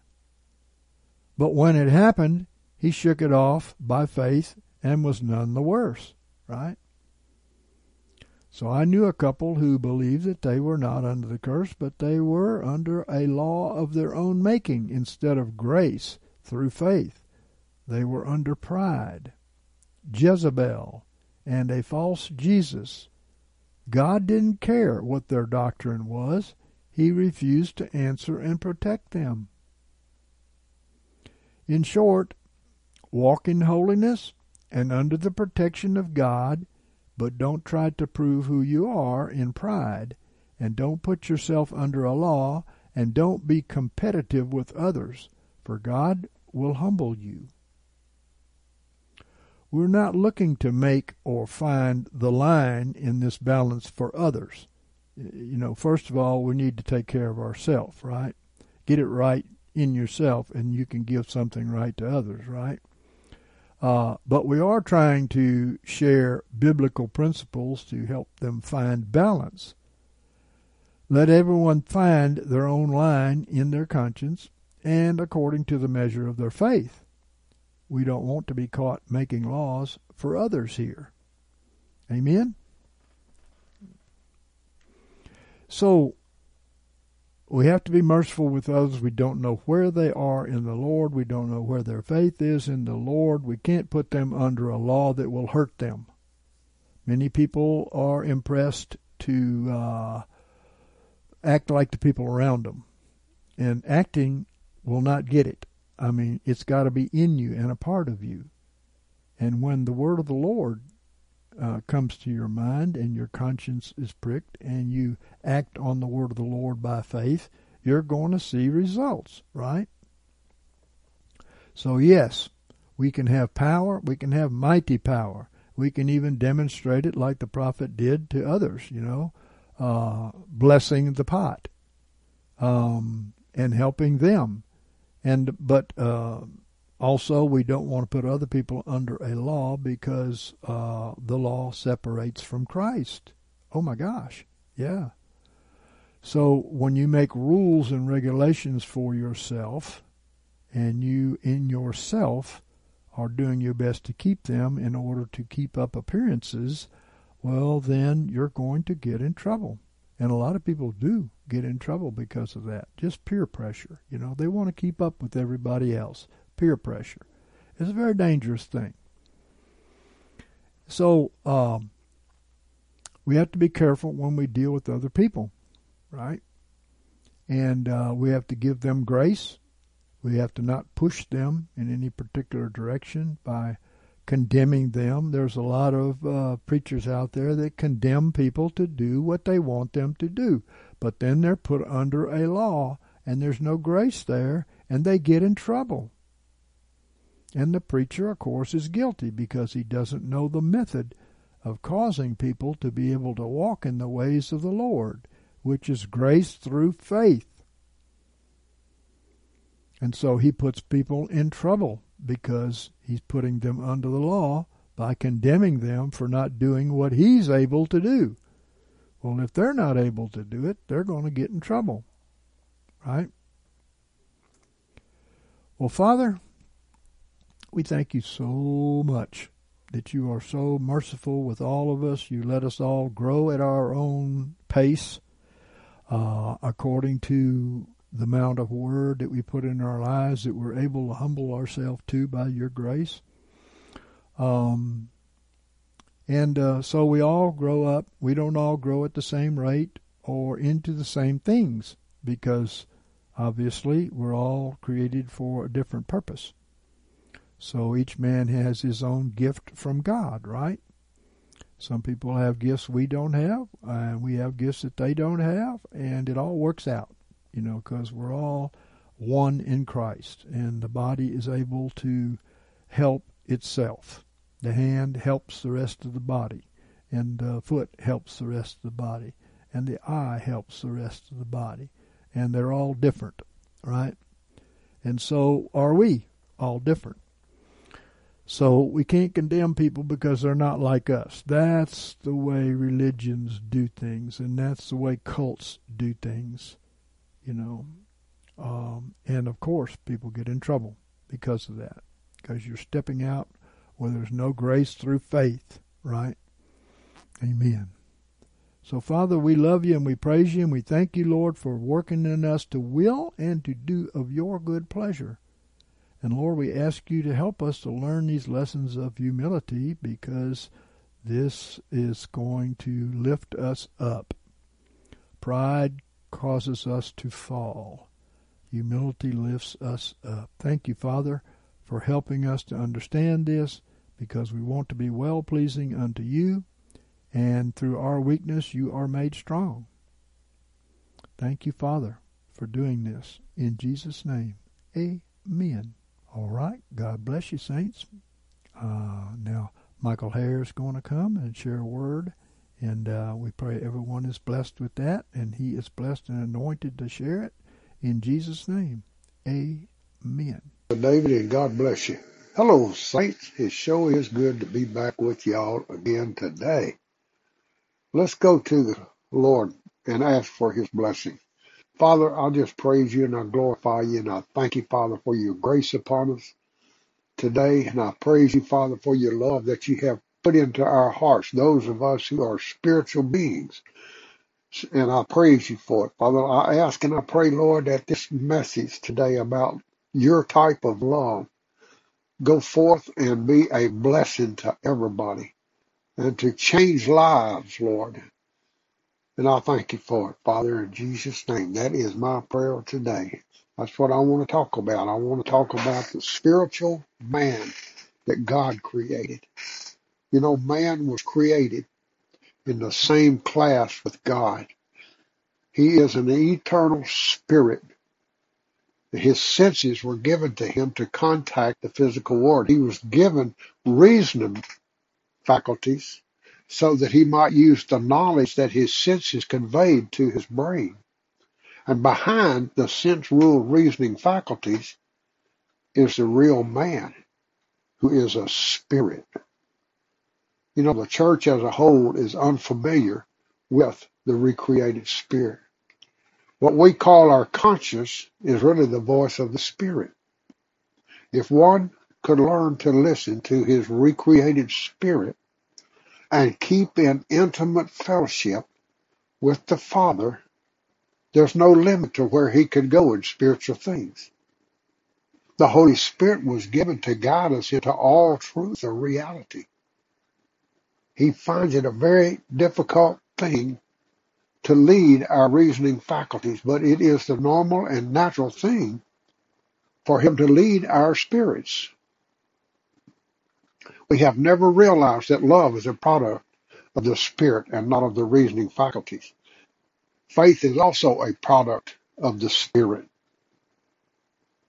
But when it happened, he shook it off by faith and was none the worse, right? So I knew a couple who believed that they were not under the curse, but they were under a law of their own making instead of grace through faith. They were under pride, Jezebel, and a false Jesus. God didn't care what their doctrine was. He refused to answer and protect them. In short, walk in holiness and under the protection of God, but don't try to prove who you are in pride, and don't put yourself under a law, and don't be competitive with others, for God will humble you. We're not looking to make or find the line in this balance for others. You know, first of all, we need to take care of ourselves, right? Get it right in yourself, and you can give something right to others, right? Uh, but we are trying to share biblical principles to help them find balance. Let everyone find their own line in their conscience and according to the measure of their faith. We don't want to be caught making laws for others here. Amen? So, we have to be merciful with others. We don't know where they are in the Lord. We don't know where their faith is in the Lord. We can't put them under a law that will hurt them. Many people are impressed to uh, act like the people around them, and acting will not get it. I mean, it's got to be in you and a part of you. And when the word of the Lord uh, comes to your mind and your conscience is pricked and you act on the word of the Lord by faith, you're going to see results, right? So, yes, we can have power, we can have mighty power. We can even demonstrate it like the prophet did to others, you know, uh, blessing the pot um, and helping them and but uh, also we don't want to put other people under a law because uh, the law separates from Christ. Oh my gosh, yeah. So when you make rules and regulations for yourself, and you in yourself are doing your best to keep them in order to keep up appearances, well, then you're going to get in trouble. And a lot of people do get in trouble because of that. Just peer pressure. You know, they want to keep up with everybody else. Peer pressure. It's a very dangerous thing. So, um, we have to be careful when we deal with other people, right? And uh, we have to give them grace. We have to not push them in any particular direction by condemning them. There's a lot of uh, preachers out there that condemn people to do what they want them to do, but then they're put under a law and there's no grace there and they get in trouble. And the preacher, of course, is guilty because he doesn't know the method of causing people to be able to walk in the ways of the Lord, which is grace through faith. And so he puts people in trouble because he's putting them under the law by condemning them for not doing what he's able to do. Well, if they're not able to do it, they're going to get in trouble. Right? Well, Father, we thank you so much that you are so merciful with all of us. You let us all grow at our own pace uh, according to the amount of word that we put in our lives that we're able to humble ourselves to by your grace. Um, and uh, so we all grow up. We don't all grow at the same rate or into the same things because obviously we're all created for a different purpose. So each man has his own gift from God, right? Some people have gifts we don't have, and we have gifts that they don't have, and it all works out you know, because we're all one in Christ, and the body is able to help itself. The hand helps the rest of the body, and the foot helps the rest of the body, and the eye helps the rest of the body, and they're all different, right? And so are we all different. So we can't condemn people because they're not like us. That's the way religions do things, and that's the way cults do things you know. Um, and of course, people get in trouble because of that, because you're stepping out where there's no grace through faith, right? Amen. So, Father, we love you and we praise you and we thank you, Lord, for working in us to will and to do of your good pleasure. And Lord, we ask you to help us to learn these lessons of humility because this is going to lift us up. Pride causes us to fall. Humility lifts us up. Thank you, Father, for helping us to understand this because we want to be well pleasing unto you, and through our weakness you are made strong. Thank you, Father, for doing this. In Jesus' name, amen. All right. God bless you, saints. Uh, now, Michael Hare is going to come and share a word, and uh, we pray everyone is blessed with that, and he is blessed and anointed to share it. In Jesus' name, amen. David, and God bless you. Hello, saints. It sure is good to be back with y'all again today. Let's go to the Lord and ask for his blessing. Father, I just praise you and I glorify you and I thank you, Father, for your grace upon us today. And I praise you, Father, for your love that you have put into our hearts, those of us who are spiritual beings. And I praise you for it. Father, I ask and I pray, Lord, that this message today about your type of love go forth and be a blessing to everybody and to change lives, Lord. And I thank you for it, Father, in Jesus' name. That is my prayer today. That's what I want to talk about. I want to talk about the spiritual man that God created. You know, man was created in the same class with God. He is an eternal spirit. His senses were given to him to contact the physical world. He was given reasoning faculties so that he might use the knowledge that his senses conveyed to his brain. And behind the sense ruled reasoning faculties is the real man who is a spirit. You know, the church as a whole is unfamiliar with the recreated spirit. What we call our conscience is really the voice of the spirit. If one could learn to listen to his recreated spirit and keep in intimate fellowship with the Father, there's no limit to where he could go in spiritual things. The Holy Spirit was given to guide us into all truth or reality. He finds it a very difficult thing to lead our reasoning faculties, but it is the normal and natural thing for him to lead our spirits. We have never realized that love is a product of the spirit and not of the reasoning faculties. Faith is also a product of the spirit.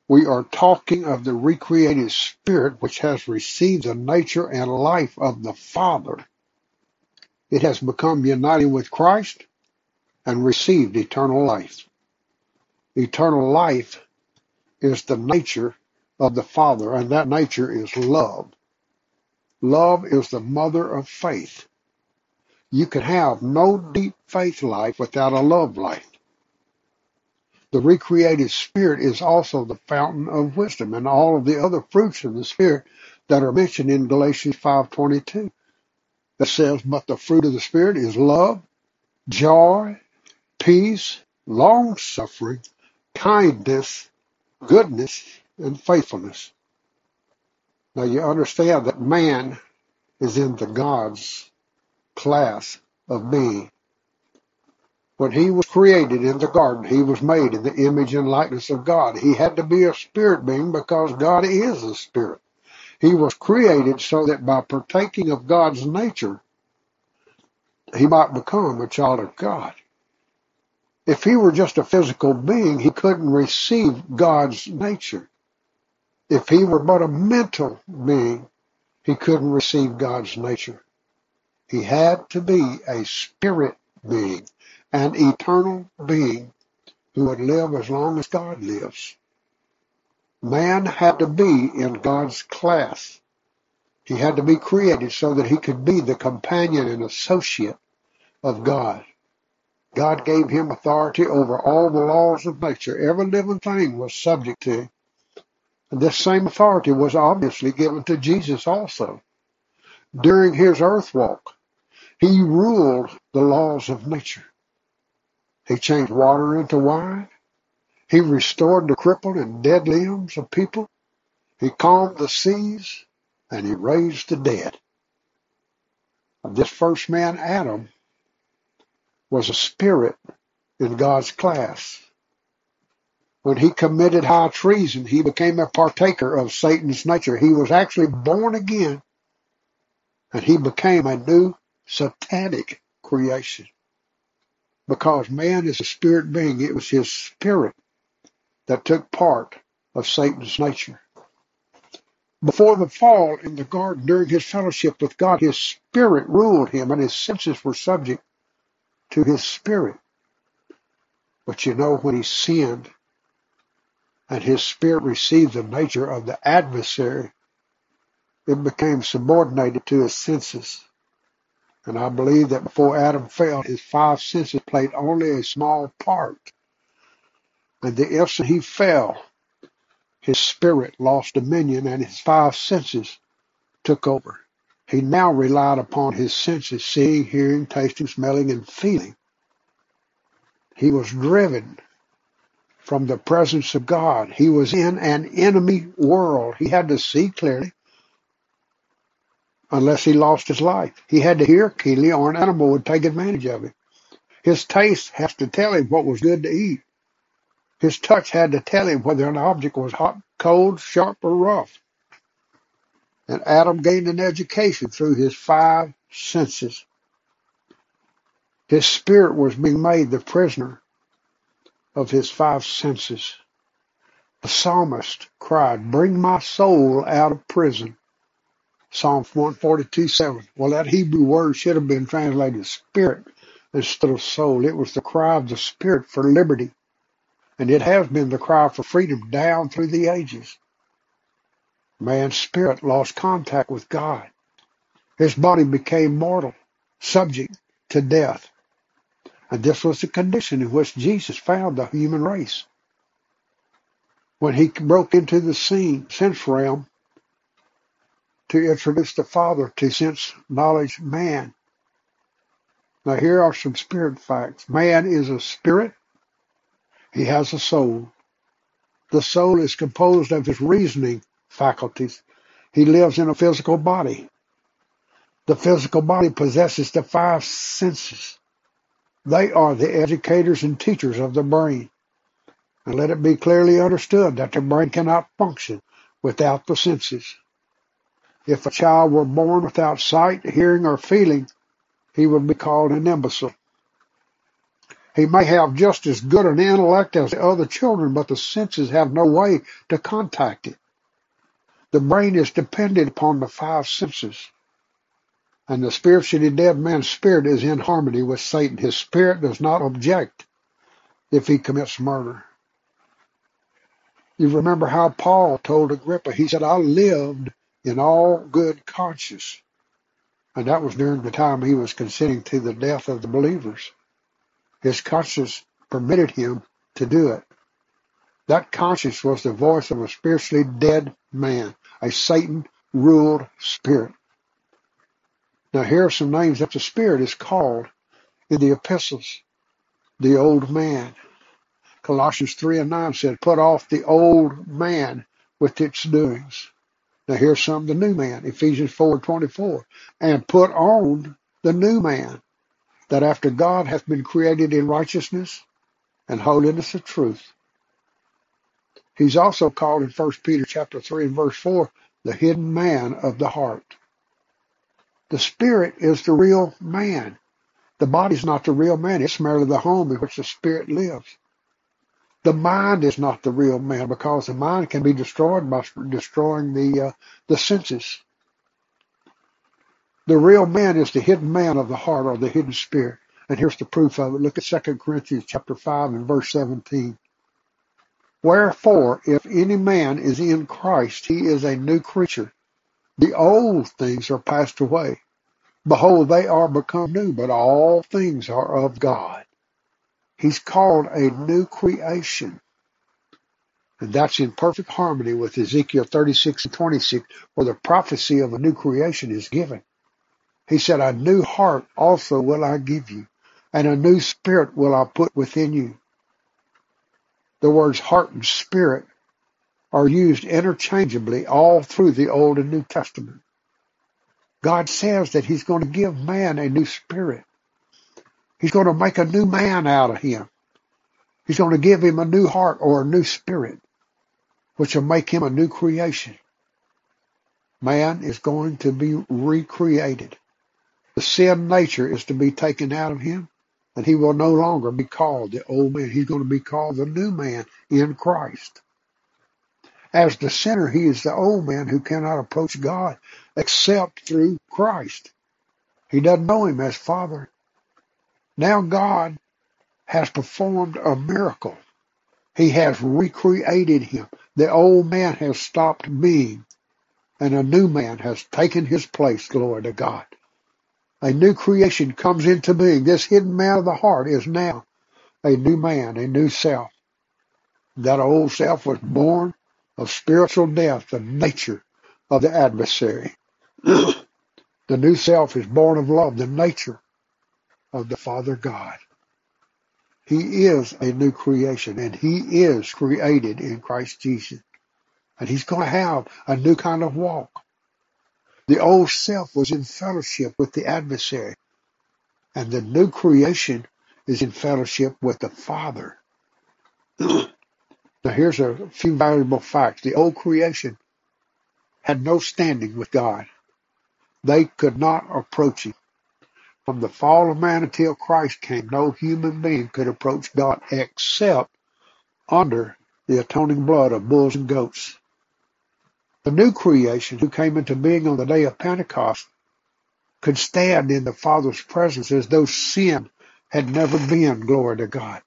We are talking of the recreated spirit which has received the nature and life of the Father. It has become united with Christ and received eternal life. Eternal life is the nature of the Father, and that nature is love. Love is the mother of faith. You can have no deep faith life without a love life. The recreated spirit is also the fountain of wisdom and all of the other fruits of the spirit that are mentioned in Galatians 5:22. That says, "But the fruit of the spirit is love, joy, peace, long suffering, kindness, goodness, and faithfulness." Now you understand that man is in the God's class of being. When he was created in the garden, he was made in the image and likeness of God. He had to be a spirit being because God is a spirit. He was created so that by partaking of God's nature, he might become a child of God. If he were just a physical being, he couldn't receive God's nature. If he were but a mental being, he couldn't receive God's nature. He had to be a spirit being, an eternal being who would live as long as God lives. Man had to be in God's class. He had to be created so that he could be the companion and associate of God. God gave him authority over all the laws of nature. Every living thing was subject to. And this same authority was obviously given to Jesus also. During his earth walk, He ruled the laws of nature. He changed water into wine. He restored the crippled and dead limbs of people. He calmed the seas and he raised the dead. This first man, Adam, was a spirit in God's class. When he committed high treason, he became a partaker of Satan's nature. He was actually born again and he became a new satanic creation. Because man is a spirit being, it was his spirit that took part of Satan's nature. Before the fall in the garden, during his fellowship with God, his spirit ruled him and his senses were subject to his spirit. But you know, when he sinned and his spirit received the nature of the adversary, it became subordinated to his senses. And I believe that before Adam fell, his five senses played only a small part. And the instant he fell, his spirit lost dominion and his five senses took over. He now relied upon his senses, seeing, hearing, tasting, smelling, and feeling. He was driven from the presence of God. He was in an enemy world. He had to see clearly unless he lost his life. He had to hear keenly or an animal would take advantage of him. His taste has to tell him what was good to eat. His touch had to tell him whether an object was hot, cold, sharp, or rough. And Adam gained an education through his five senses. His spirit was being made the prisoner of his five senses. The psalmist cried, Bring my soul out of prison. Psalm 142 7. Well, that Hebrew word should have been translated spirit instead of soul. It was the cry of the spirit for liberty. And it has been the cry for freedom down through the ages. Man's spirit lost contact with God. His body became mortal, subject to death. And this was the condition in which Jesus found the human race. When he broke into the scene, sense realm, to introduce the Father to sense knowledge man. Now here are some spirit facts. Man is a spirit. He has a soul. The soul is composed of his reasoning faculties. He lives in a physical body. The physical body possesses the five senses. They are the educators and teachers of the brain. And let it be clearly understood that the brain cannot function without the senses. If a child were born without sight, hearing, or feeling, he would be called an imbecile. He may have just as good an intellect as the other children, but the senses have no way to contact it. The brain is dependent upon the five senses. And the spiritually dead man's spirit is in harmony with Satan. His spirit does not object if he commits murder. You remember how Paul told Agrippa, he said, I lived in all good conscience. And that was during the time he was consenting to the death of the believers. His conscience permitted him to do it. That conscience was the voice of a spiritually dead man, a Satan ruled spirit. Now here are some names that the spirit is called in the epistles. The old man. Colossians 3 and 9 said, put off the old man with its doings. Now here's some the new man, Ephesians 4 24. And put on the new man, that after God hath been created in righteousness and holiness of truth. He's also called in 1 Peter chapter 3 and verse 4, the hidden man of the heart. The spirit is the real man. The body's not the real man. It's merely the home in which the spirit lives. The mind is not the real man because the mind can be destroyed by destroying the uh, the senses. The real man is the hidden man of the heart or the hidden spirit. And here's the proof of it. Look at 2 Corinthians chapter 5 and verse 17. Wherefore, if any man is in Christ, he is a new creature. The old things are passed away. Behold, they are become new, but all things are of God. He's called a new creation. And that's in perfect harmony with Ezekiel 36 and 26, where the prophecy of a new creation is given. He said, A new heart also will I give you, and a new spirit will I put within you. The words heart and spirit are used interchangeably all through the Old and New Testament. God says that He's going to give man a new spirit. He's going to make a new man out of him. He's going to give him a new heart or a new spirit, which will make him a new creation. Man is going to be recreated. The sin nature is to be taken out of him, and he will no longer be called the old man. He's going to be called the new man in Christ. As the sinner, he is the old man who cannot approach God except through Christ. He doesn't know him as Father. Now God has performed a miracle. He has recreated him. The old man has stopped being, and a new man has taken his place, glory to God. A new creation comes into being. This hidden man of the heart is now a new man, a new self. That old self was born of spiritual death, the nature of the adversary. the new self is born of love, the nature of the Father God. He is a new creation and he is created in Christ Jesus. And he's going to have a new kind of walk. The old self was in fellowship with the adversary and the new creation is in fellowship with the Father. now here's a few valuable facts. The old creation had no standing with God. They could not approach him. From the fall of man until Christ came, no human being could approach God except under the atoning blood of bulls and goats. The new creation who came into being on the day of Pentecost could stand in the Father's presence as though sin had never been, glory to God.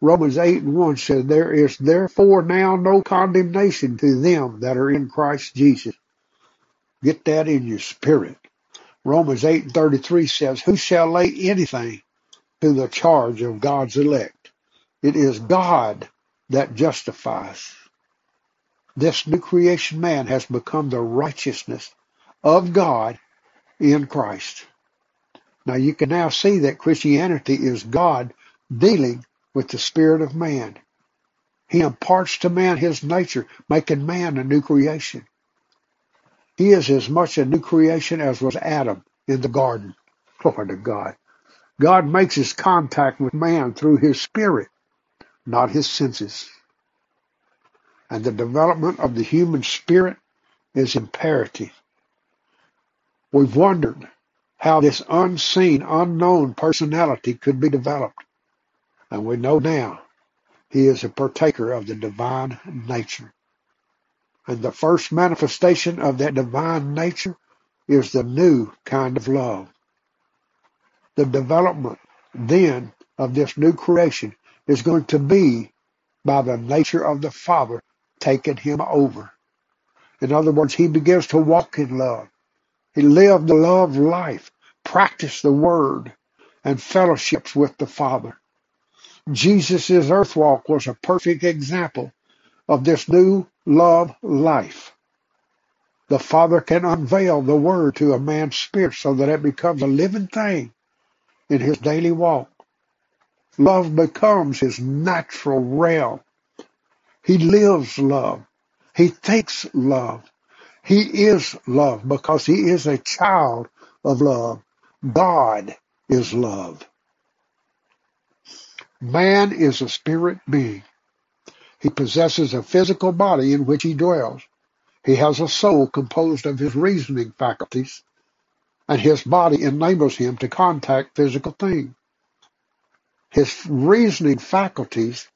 Romans 8 and 1 says, There is therefore now no condemnation to them that are in Christ Jesus. Get that in your spirit. Romans 8 and 33 says, Who shall lay anything to the charge of God's elect? It is God that justifies. This new creation man has become the righteousness of God in Christ. Now you can now see that Christianity is God dealing with the spirit of man. He imparts to man his nature, making man a new creation. He is as much a new creation as was Adam in the garden. Glory to God. God makes his contact with man through his spirit, not his senses. And the development of the human spirit is imperative. We've wondered how this unseen, unknown personality could be developed. And we know now he is a partaker of the divine nature. And the first manifestation of that divine nature is the new kind of love. The development then of this new creation is going to be by the nature of the Father taking him over. In other words, he begins to walk in love. He lived the love life, practiced the word, and fellowships with the Father. Jesus' earth walk was a perfect example of this new love life. The Father can unveil the Word to a man's spirit so that it becomes a living thing in his daily walk. Love becomes his natural realm. He lives love. He thinks love. He is love because he is a child of love. God is love. Man is a spirit being. He possesses a physical body in which he dwells. He has a soul composed of his reasoning faculties, and his body enables him to contact physical things. His reasoning faculties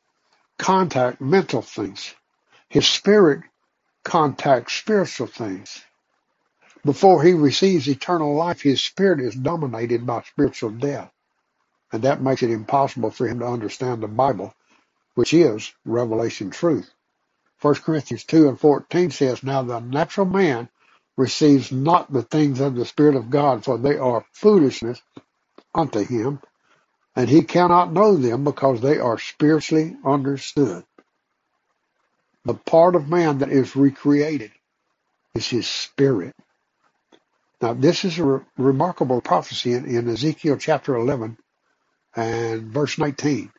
contact mental things. His spirit contacts spiritual things. Before he receives eternal life, his spirit is dominated by spiritual death. And that makes it impossible for him to understand the Bible which is revelation truth. 1 Corinthians 2 and 14 says, Now the natural man receives not the things of the Spirit of God, for they are foolishness unto him, and he cannot know them because they are spiritually understood. The part of man that is recreated is his spirit. Now, this is a re- remarkable prophecy in, in Ezekiel chapter 11 and verse 19.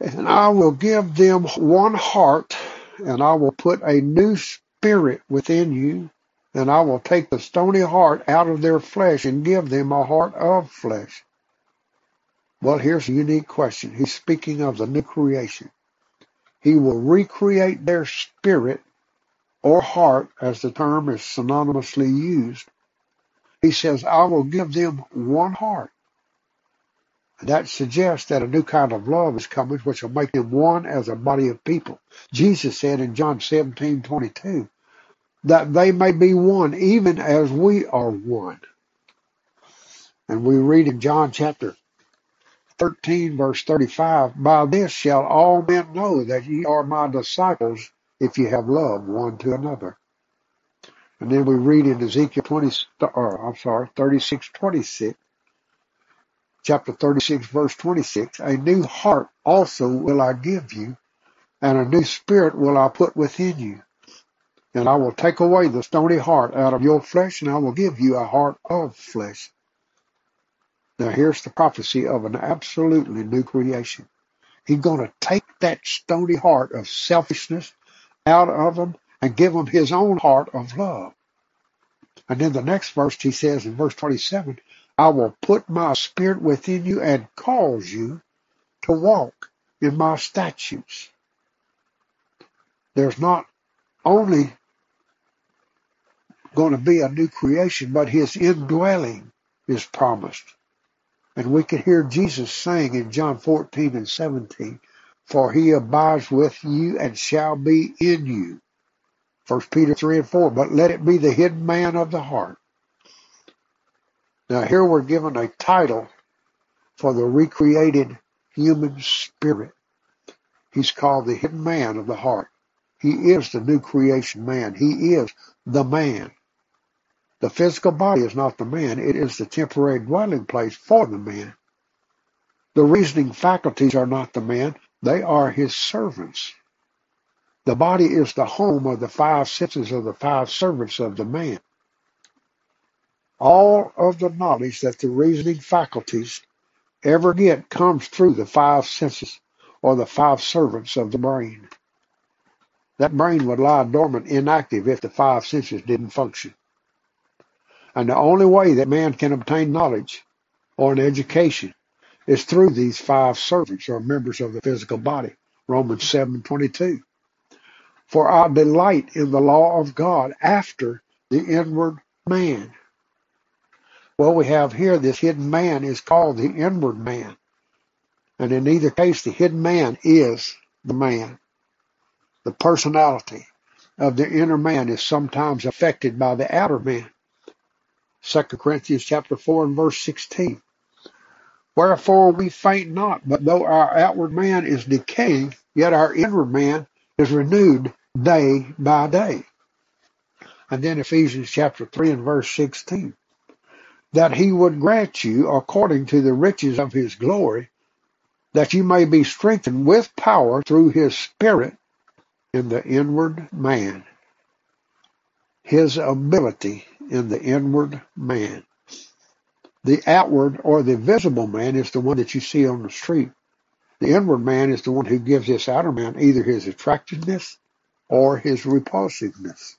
And I will give them one heart, and I will put a new spirit within you, and I will take the stony heart out of their flesh and give them a heart of flesh. Well, here's a unique question. He's speaking of the new creation. He will recreate their spirit or heart, as the term is synonymously used. He says, I will give them one heart. That suggests that a new kind of love is coming, which will make them one as a body of people. Jesus said in John 17, 22, that they may be one, even as we are one. And we read in John chapter 13, verse 35, By this shall all men know that ye are my disciples, if ye have love one to another. And then we read in Ezekiel 20, or I'm sorry, 36, 26, chapter 36, verse 26, A new heart also will I give you, and a new spirit will I put within you. And I will take away the stony heart out of your flesh, and I will give you a heart of flesh. Now here's the prophecy of an absolutely new creation. He's going to take that stony heart of selfishness out of them and give them his own heart of love. And then the next verse he says in verse 27, I will put my spirit within you and cause you to walk in my statutes. There's not only going to be a new creation, but his indwelling is promised. And we can hear Jesus saying in John 14 and 17, For he abides with you and shall be in you. 1 Peter 3 and 4, but let it be the hidden man of the heart. Now here we're given a title for the recreated human spirit. He's called the hidden man of the heart. He is the new creation man. He is the man. The physical body is not the man, it is the temporary dwelling place for the man. The reasoning faculties are not the man, they are his servants. The body is the home of the five senses of the five servants of the man. All of the knowledge that the reasoning faculties ever get comes through the five senses or the five servants of the brain. That brain would lie dormant, inactive, if the five senses didn't function. And the only way that man can obtain knowledge or an education is through these five servants or members of the physical body. Romans 7:22. For I delight in the law of God after the inward man. Well, we have here this hidden man is called the inward man. And in either case, the hidden man is the man. The personality of the inner man is sometimes affected by the outer man. Second Corinthians chapter 4 and verse 16. Wherefore we faint not, but though our outward man is decaying, yet our inward man is renewed day by day. And then Ephesians chapter 3 and verse 16. That he would grant you, according to the riches of his glory, that you may be strengthened with power through his Spirit in the inward man. His ability in the inward man. The outward or the visible man is the one that you see on the street. The inward man is the one who gives this outer man either his attractiveness or his repulsiveness.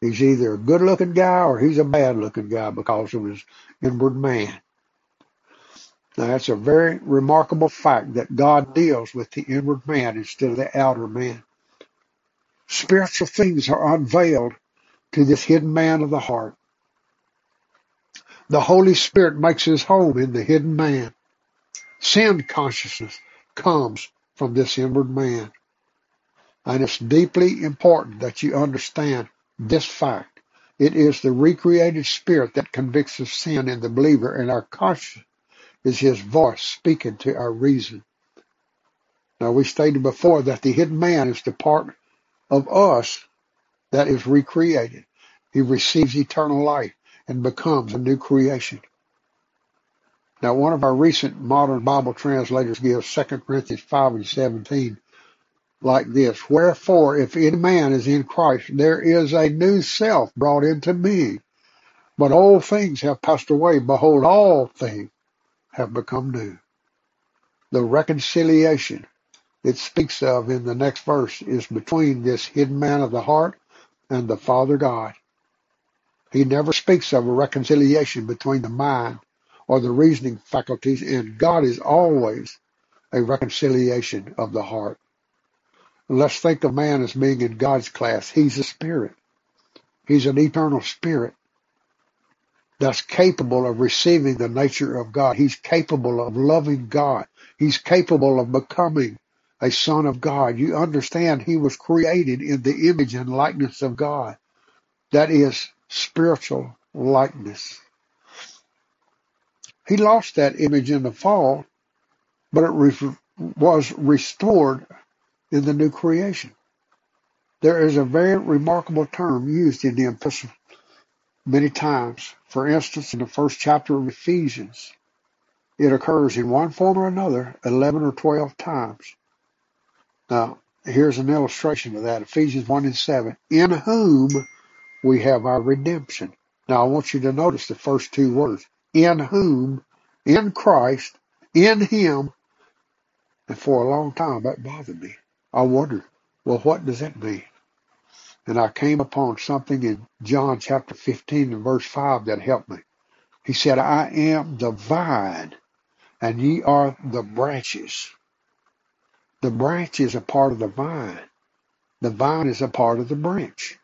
He's either a good looking guy or he's a bad looking guy because of his inward man. Now that's a very remarkable fact that God deals with the inward man instead of the outer man. Spiritual things are unveiled to this hidden man of the heart. The Holy Spirit makes his home in the hidden man. Sin consciousness comes from this inward man. And it's deeply important that you understand this fact. It is the recreated spirit that convicts of sin in the believer, and our conscience is his voice speaking to our reason. Now, we stated before that the hidden man is the part of us that is recreated. He receives eternal life and becomes a new creation. Now, one of our recent modern Bible translators gives 2 Corinthians 5 and 17 like this Wherefore, if any man is in Christ, there is a new self brought into me, But old things have passed away. Behold, all things have become new. The reconciliation it speaks of in the next verse is between this hidden man of the heart and the Father God. He never speaks of a reconciliation between the mind or the reasoning faculties, and God is always a reconciliation of the heart. Let's think of man as being in God's class. He's a spirit. He's an eternal spirit that's capable of receiving the nature of God. He's capable of loving God. He's capable of becoming a son of God. You understand he was created in the image and likeness of God. That is spiritual likeness. He lost that image in the fall, but it re- was restored in the new creation. There is a very remarkable term used in the epistle many times. For instance, in the first chapter of Ephesians, it occurs in one form or another 11 or 12 times. Now, here's an illustration of that. Ephesians 1 and 7. In whom we have our redemption. Now, I want you to notice the first two words. In whom, in Christ, in Him. And for a long time, that bothered me. I wondered, well, what does that mean? And I came upon something in John chapter 15 and verse 5 that helped me. He said, I am the vine, and ye are the branches. The branch is a part of the vine. The vine is a part of the branch.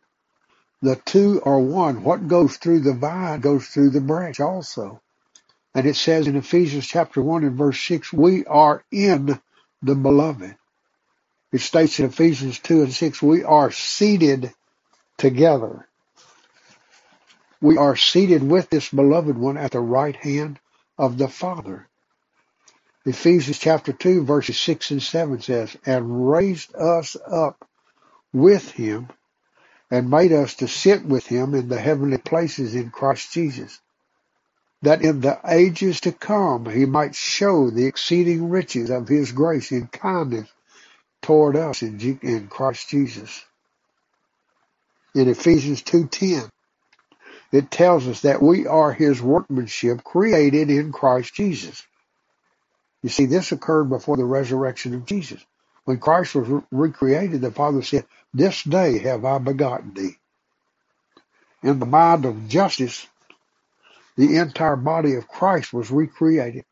The two are one. What goes through the vine goes through the branch also. And it says in Ephesians chapter 1 and verse 6, we are in the beloved. It states in Ephesians 2 and 6, we are seated together. We are seated with this beloved one at the right hand of the Father. Ephesians chapter 2 verses 6 and 7 says, and raised us up with him and made us to sit with him in the heavenly places in Christ Jesus, that in the ages to come he might show the exceeding riches of his grace in kindness toward us in, G- in Christ Jesus. In Ephesians 2.10, it tells us that we are his workmanship created in Christ Jesus. You see, this occurred before the resurrection of Jesus. When Christ was re- recreated, the Father said, This day have I begotten thee. In the mind of justice, the entire body of Christ was recreated.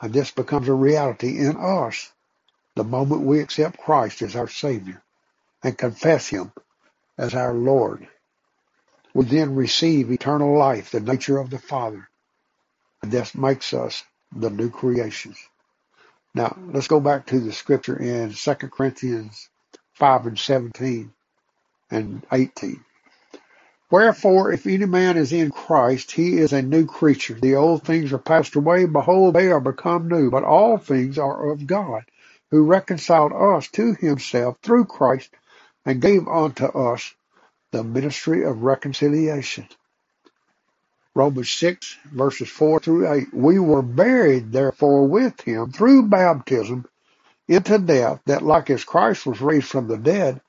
And this becomes a reality in us the moment we accept Christ as our Savior and confess Him as our Lord. We then receive eternal life, the nature of the Father. And this makes us the new creations. Now, let's go back to the scripture in 2 Corinthians 5 and 17 and 18. Wherefore, if any man is in Christ, he is a new creature. The old things are passed away. Behold, they are become new. But all things are of God, who reconciled us to himself through Christ and gave unto us the ministry of reconciliation. Romans 6 verses 4 through 8. We were buried therefore with him through baptism into death, that like as Christ was raised from the dead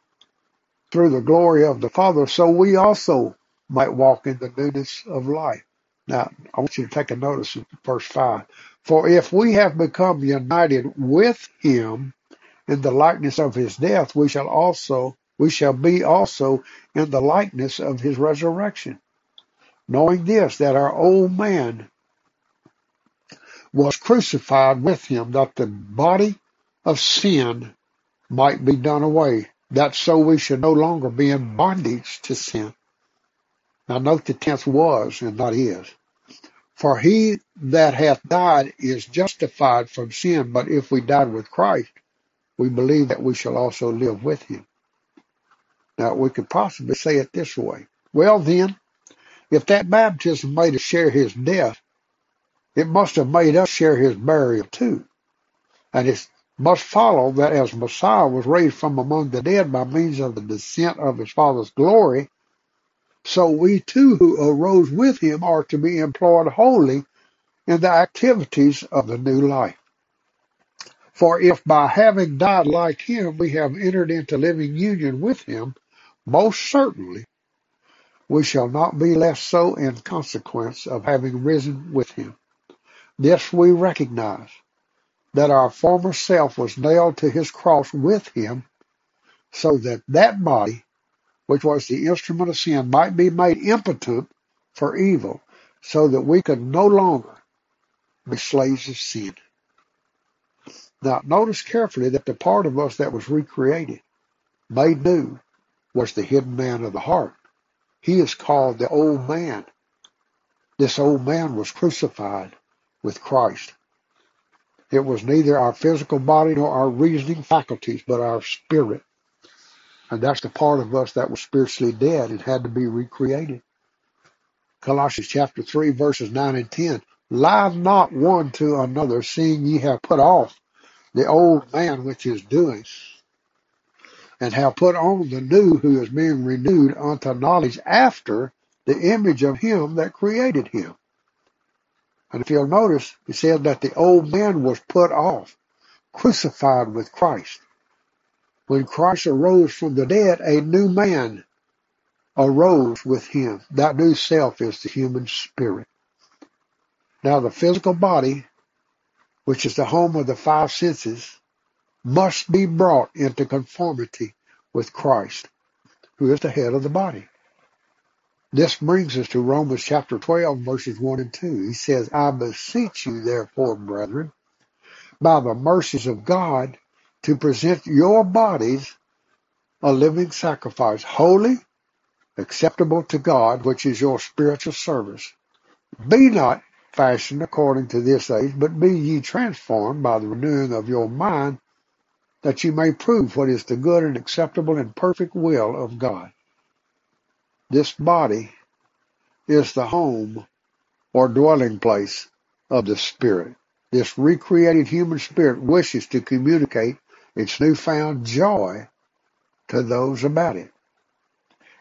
through the glory of the Father, so we also might walk in the newness of life. Now, I want you to take a notice of verse 5. For if we have become united with him in the likeness of his death, we shall also we shall be also in the likeness of his resurrection. Knowing this, that our old man was crucified with him, that the body of sin might be done away, that so we should no longer be in bondage to sin. Now note the tense was and not is. For he that hath died is justified from sin, but if we died with Christ, we believe that we shall also live with him. Now we could possibly say it this way. Well then, if that baptism made us share his death, it must have made us share his burial too. And it must follow that as Messiah was raised from among the dead by means of the descent of his Father's glory, so we too who arose with him are to be employed wholly in the activities of the new life. For if by having died like him we have entered into living union with him, most certainly we shall not be less so in consequence of having risen with him. This we recognize, that our former self was nailed to his cross with him, so that that body, which was the instrument of sin, might be made impotent for evil, so that we could no longer be slaves of sin. Now, notice carefully that the part of us that was recreated, made new, was the hidden man of the heart. He is called the old man. This old man was crucified with Christ. It was neither our physical body nor our reasoning faculties, but our spirit. And that's the part of us that was spiritually dead and had to be recreated. Colossians chapter 3 verses 9 and 10. Lie not one to another, seeing ye have put off the old man which is doing, and have put on the new who is being renewed unto knowledge after the image of him that created him. And if you'll notice, he said that the old man was put off, crucified with Christ. When Christ arose from the dead, a new man arose with him. That new self is the human spirit. Now the physical body, which is the home of the five senses, must be brought into conformity with Christ, who is the head of the body. This brings us to Romans chapter 12, verses 1 and 2. He says, I beseech you, therefore, brethren, by the mercies of God, to present your bodies a living sacrifice, holy, acceptable to God, which is your spiritual service. Be not fashioned according to this age, but be ye transformed by the renewing of your mind, that you may prove what is the good and acceptable and perfect will of God. This body is the home or dwelling place of the Spirit. This recreated human spirit wishes to communicate its newfound joy to those about it.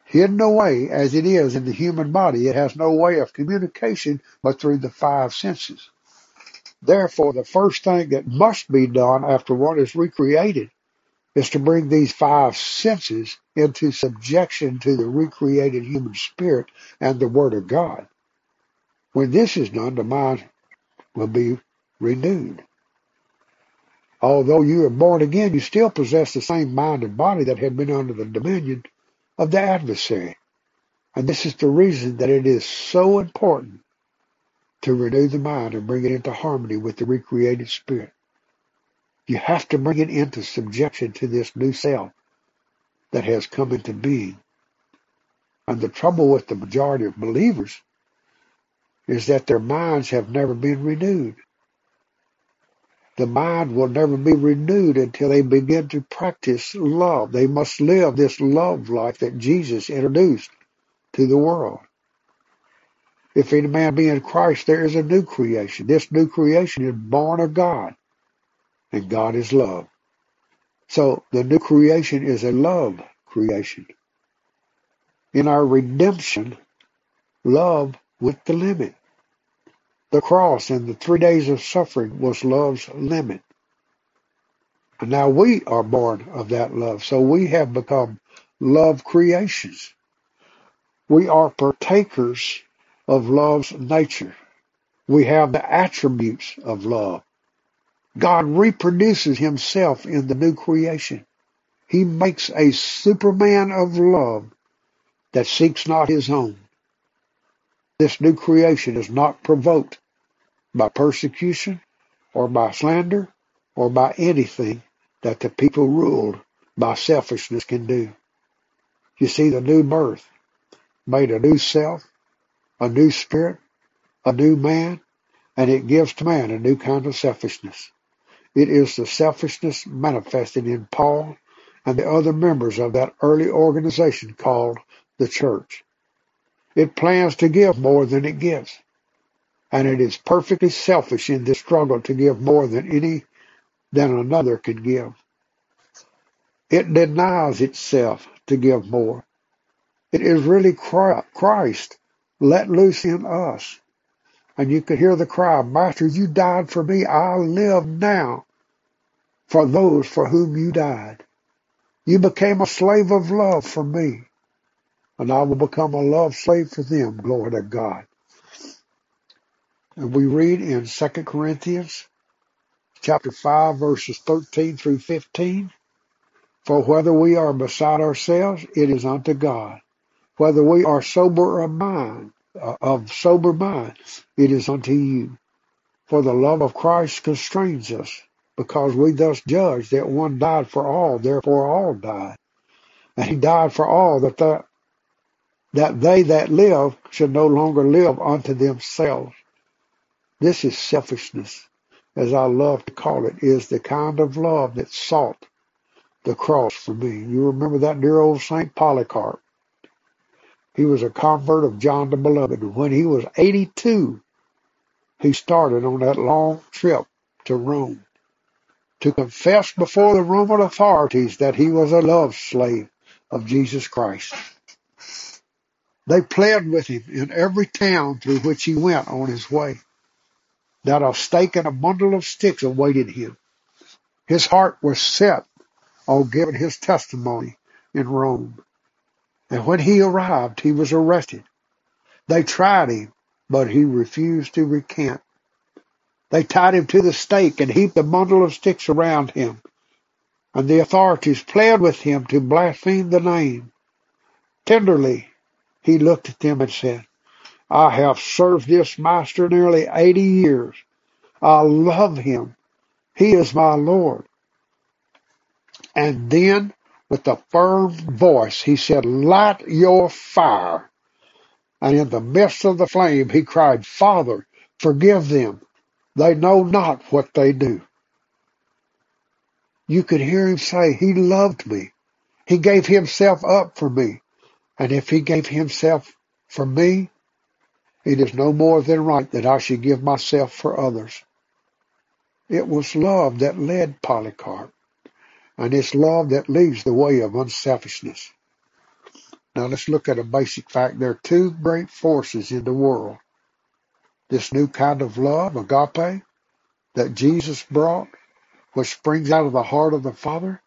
Hidden away as it is in the human body, it has no way of communication but through the five senses. Therefore, the first thing that must be done after one is recreated is to bring these five senses into subjection to the recreated human spirit and the Word of God. When this is done, the mind will be renewed. Although you are born again, you still possess the same mind and body that had been under the dominion of the adversary. And this is the reason that it is so important to renew the mind and bring it into harmony with the recreated spirit. You have to bring it into subjection to this new self that has come into being. And the trouble with the majority of believers is that their minds have never been renewed. The mind will never be renewed until they begin to practice love. They must live this love life that Jesus introduced to the world. If any man be in Christ, there is a new creation. This new creation is born of God, and God is love. So the new creation is a love creation. In our redemption, love went the limit. The cross and the three days of suffering was love's limit. And now we are born of that love. So we have become love creations. We are partakers of love's nature. We have the attributes of love. God reproduces himself in the new creation. He makes a superman of love that seeks not his own. This new creation is not provoked by persecution or by slander or by anything that the people ruled by selfishness can do. You see, the new birth made a new self, a new spirit, a new man, and it gives to man a new kind of selfishness. It is the selfishness manifested in Paul and the other members of that early organization called the church. It plans to give more than it gives. And it is perfectly selfish in this struggle to give more than any than another can give. It denies itself to give more. It is really Christ let loose in us. And you could hear the cry, Master, you died for me. I live now for those for whom you died. You became a slave of love for me. and I will become a love slave for them. Glory to God. And we read in Second Corinthians chapter 5 verses 13 through 15. For whether we are beside ourselves, it is unto God. Whether we are sober of mind, uh, of sober mind, it is unto you. For the love of Christ constrains us, because we thus judge that one died for all, therefore all died. And he died for all, that the, that they that live should no longer live unto themselves. This is selfishness, as I love to call it, is the kind of love that sought the cross for me. You remember that dear old Saint Polycarp. He was a convert of John the Beloved. When he was 82, he started on that long trip to Rome to confess before the Roman authorities that he was a love slave of Jesus Christ. They pled with him in every town through which he went on his way that a stake and a bundle of sticks awaited him. His heart was set on giving his testimony in Rome. And when he arrived, he was arrested. They tried him, but he refused to recant. They tied him to the stake and heaped a bundle of sticks around him. And the authorities pled with him to blaspheme the name. Tenderly, he looked at them and said, I have served this master nearly 80 years. I love him. He is my Lord. And then, with a firm voice, he said, Light your fire. And in the midst of the flame, he cried, Father, forgive them. They know not what they do. You could hear him say, He loved me. He gave himself up for me. And if he gave himself for me, it is no more than right that I should give myself for others. It was love that led Polycarp, and it's love that leads the way of unselfishness. Now let's look at a basic fact. There are two great forces in the world. This new kind of love, agape, that Jesus brought, which springs out of the heart of the Father.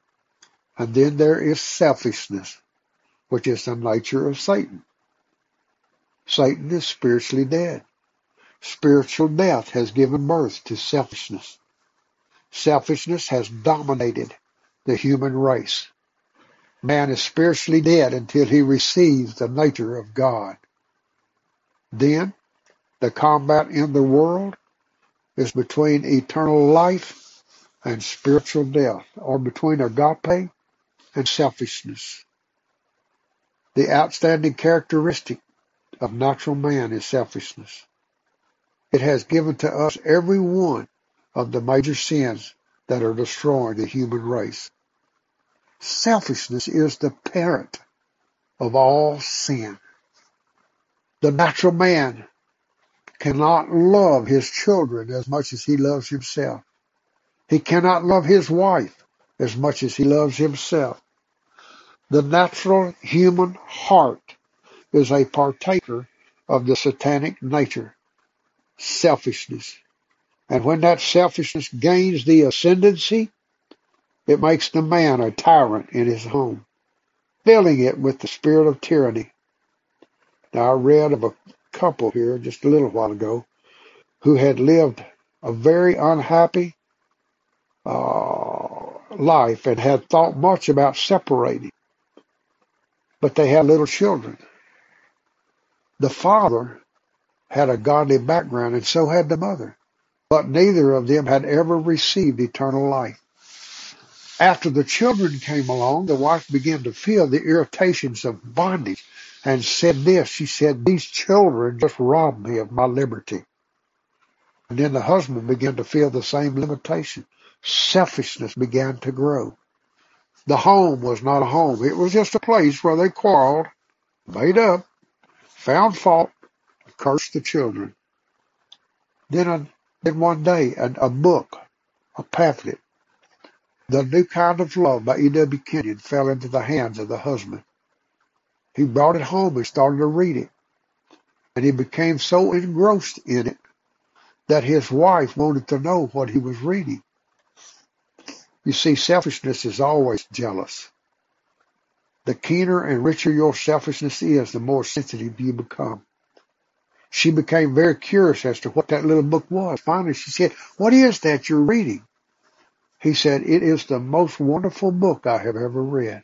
And then there is selfishness, which is the nature of Satan. Satan is spiritually dead. Spiritual death has given birth to selfishness. Selfishness has dominated the human race. Man is spiritually dead until he receives the nature of God. Then the combat in the world is between eternal life and spiritual death, or between agape and selfishness. The outstanding characteristic of natural man is selfishness. It has given to us every one of the major sins that are destroying the human race. Selfishness is the parent of all sin. The natural man cannot love his children as much as he loves himself. He cannot love his wife as much as he loves himself. The natural human heart is a partaker of the satanic nature, selfishness. And when that selfishness gains the ascendancy, it makes the man a tyrant in his home, filling it with the spirit of tyranny. Now I read of a couple here just a little while ago who had lived a very unhappy uh, life and had thought much about separating. But they had little children. The father had a godly background and so had the mother. But neither of them had ever received eternal life. After the children came along, the wife began to feel the irritations of bondage and said this. She said, these children just robbed me of my liberty. And then the husband began to feel the same limitation. Selfishness began to grow. The home was not a home. It was just a place where they quarreled, made up, found fault, cursed the children. Then, a, then one day, a, book, a pamphlet, The New Kind of Love by E.W. Kenyon fell into the hands of the husband. He brought it home and started to read it. And he became so engrossed in it that his wife wanted to know what he was reading. You see, selfishness is always jealous. The keener and richer your selfishness is, the more sensitive you become. She became very curious as to what that little book was. Finally, she said, What is that you're reading? He said, It is the most wonderful book I have ever read.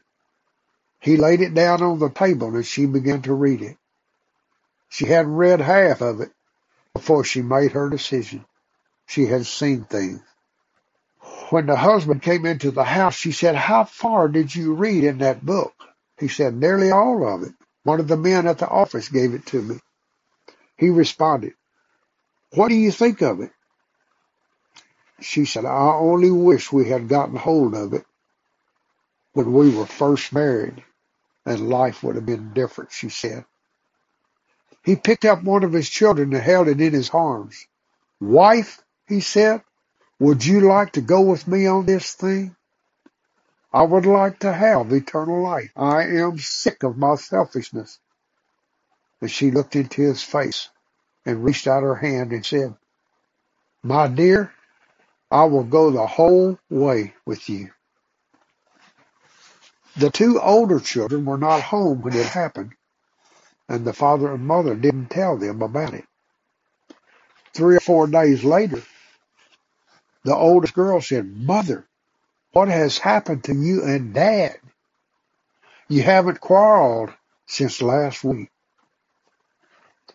He laid it down on the table and she began to read it. She hadn't read half of it before she made her decision. She had seen things. When the husband came into the house, she said, How far did you read in that book? He said, Nearly all of it. One of the men at the office gave it to me. He responded, What do you think of it? She said, I only wish we had gotten hold of it when we were first married and life would have been different, she said. He picked up one of his children and held it in his arms. Wife, he said, would you like to go with me on this thing? I would like to have eternal life. I am sick of my selfishness. And she looked into his face and reached out her hand and said, My dear, I will go the whole way with you. The two older children were not home when it happened, and the father and mother didn't tell them about it. Three or four days later, the oldest girl said, Mother, what has happened to you and Dad? You haven't quarreled since last week.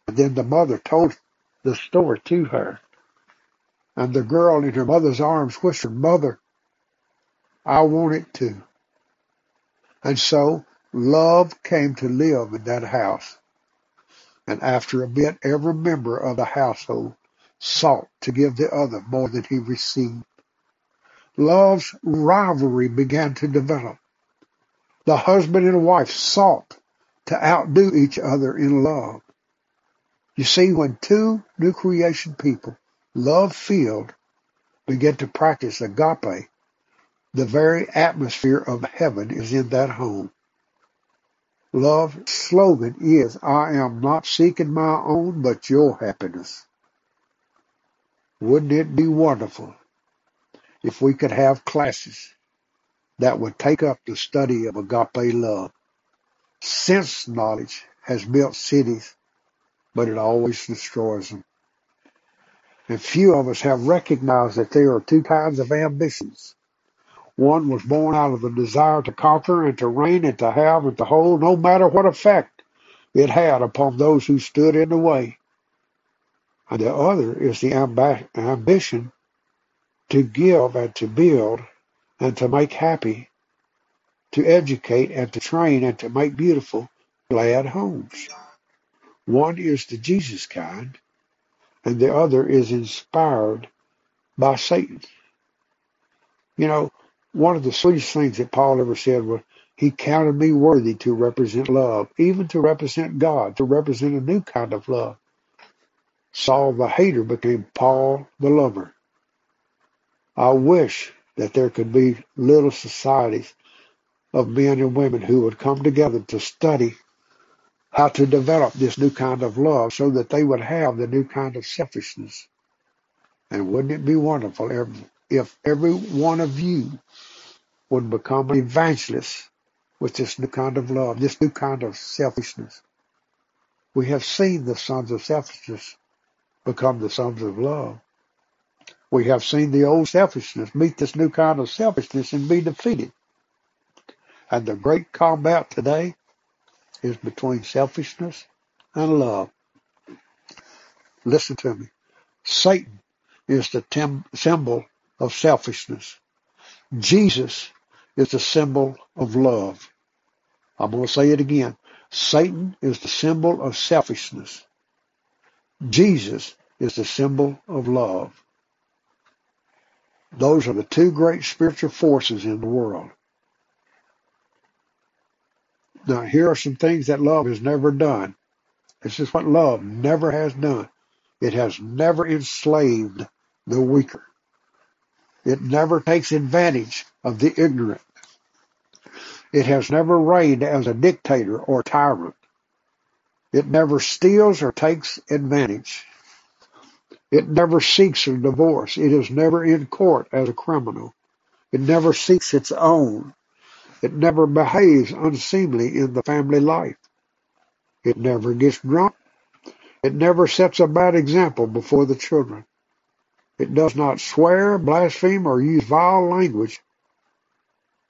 Then the mother told the story to her. And the girl in her mother's arms whispered, Mother, I want it too. And so love came to live in that house. And after a bit, every member of the household sought to give the other more than he received. Love's rivalry began to develop. The husband and wife sought to outdo each other in love. You see, when two new creation people, love filled, begin to practice agape, the very atmosphere of heaven is in that home. Love's slogan is, I am not seeking my own, but your happiness. Wouldn't it be wonderful if we could have classes that would take up the study of agape love? Sense knowledge has built cities, but it always destroys them. And few of us have recognized that there are two kinds of ambitions. One was born out of the desire to conquer and to reign and to have and to hold, no matter what effect it had upon those who stood in the way. And the other is the amb- ambition to give and to build and to make happy, to educate and to train and to make beautiful, glad homes. One is the Jesus kind, and the other is inspired by Satan. You know, one of the sweetest things that Paul ever said was, he counted me worthy to represent love, even to represent God, to represent a new kind of love. Saul the hater became Paul the lover. I wish that there could be little societies of men and women who would come together to study how to develop this new kind of love so that they would have the new kind of selfishness. And wouldn't it be wonderful if, if every one of you would become an evangelist with this new kind of love, this new kind of selfishness. We have seen the sons of selfishness become the sons of love. We have seen the old selfishness meet this new kind of selfishness and be defeated. And the great combat today is between selfishness and love. Listen to me. Satan is the tem- symbol of selfishness. Jesus is the symbol of love. I'm going to say it again. Satan is the symbol of selfishness. Jesus is the symbol of love. Those are the two great spiritual forces in the world. Now, here are some things that love has never done. This is what love never has done. It has never enslaved the weaker. It never takes advantage of the ignorant. It has never reigned as a dictator or tyrant. It never steals or takes advantage. It never seeks a divorce. It is never in court as a criminal. It never seeks its own. It never behaves unseemly in the family life. It never gets drunk. It never sets a bad example before the children. It does not swear, blaspheme, or use vile language.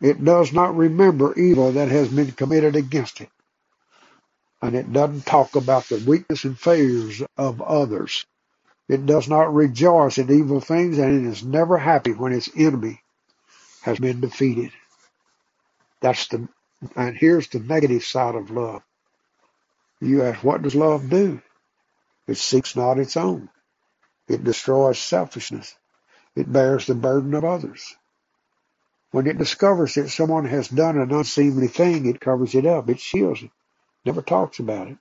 It does not remember evil that has been committed against it. And it doesn't talk about the weakness and failures of others. It does not rejoice at evil things, and it is never happy when its enemy has been defeated. That's the, and here's the negative side of love. You ask, what does love do? It seeks not its own. It destroys selfishness. It bears the burden of others. When it discovers that someone has done an unseemly thing, it covers it up. It shields it. Never talks about it.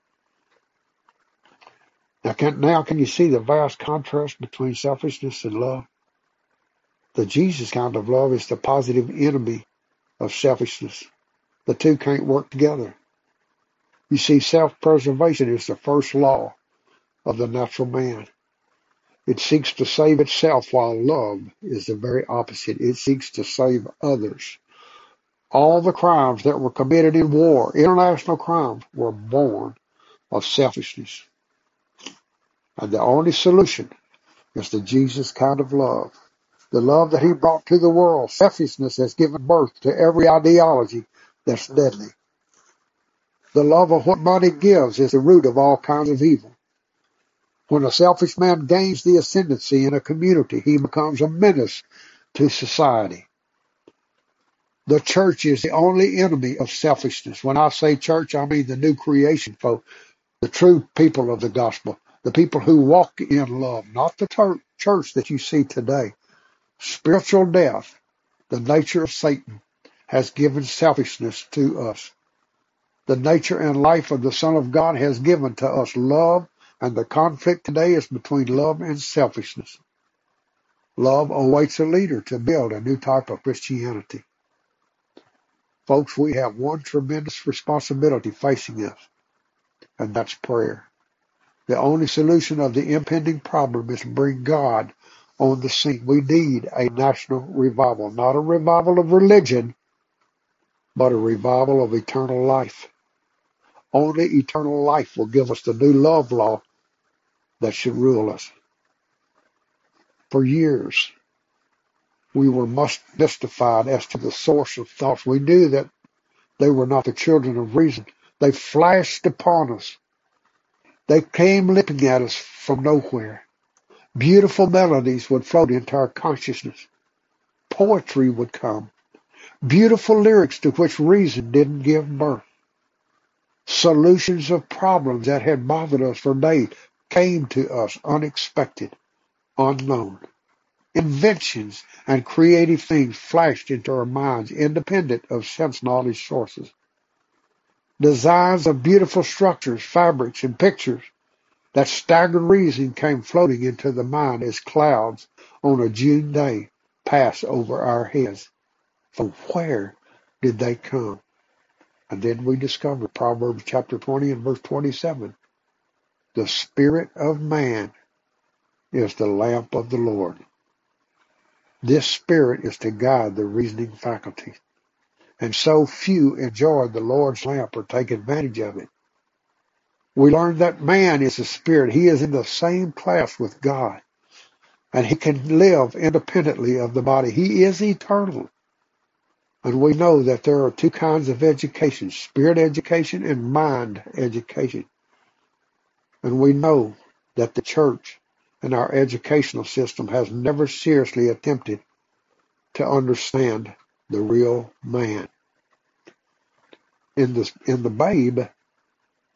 Now can, now can you see the vast contrast between selfishness and love? The Jesus kind of love is the positive enemy of selfishness. The two can't work together. You see, self-preservation is the first law of the natural man. It seeks to save itself while love is the very opposite. It seeks to save others. All the crimes that were committed in war, international crimes, were born of selfishness. And the only solution is the Jesus kind of love. The love that he brought to the world. Selfishness has given birth to every ideology that's deadly. The love of what money gives is the root of all kinds of evil. When a selfish man gains the ascendancy in a community, he becomes a menace to society. The church is the only enemy of selfishness. When I say church, I mean the new creation folk, the true people of the gospel, the people who walk in love, not the church that you see today. Spiritual death, the nature of Satan, has given selfishness to us. The nature and life of the Son of God has given to us love and the conflict today is between love and selfishness. Love awaits a leader to build a new type of Christianity. Folks, we have one tremendous responsibility facing us, and that's prayer. The only solution of the impending problem is to bring God on the scene. We need a national revival, not a revival of religion, but a revival of eternal life. Only eternal life will give us the new love law that should rule us. For years, we were mystified as to the source of thoughts. We knew that they were not the children of reason. They flashed upon us. They came leaping at us from nowhere. Beautiful melodies would float into our consciousness. Poetry would come. Beautiful lyrics to which reason didn't give birth. Solutions of problems that had bothered us for days came to us unexpected, unknown. Inventions and creative things flashed into our minds independent of sense knowledge sources. Designs of beautiful structures, fabrics, and pictures that staggered reason came floating into the mind as clouds on a June day pass over our heads. From where did they come? And then we discover Proverbs chapter 20 and verse 27. The spirit of man is the lamp of the Lord. This spirit is to guide the reasoning faculty. And so few enjoy the Lord's lamp or take advantage of it. We learn that man is a spirit. He is in the same class with God. And he can live independently of the body. He is eternal. And we know that there are two kinds of education, spirit education and mind education. And we know that the church and our educational system has never seriously attempted to understand the real man. In the, in the babe,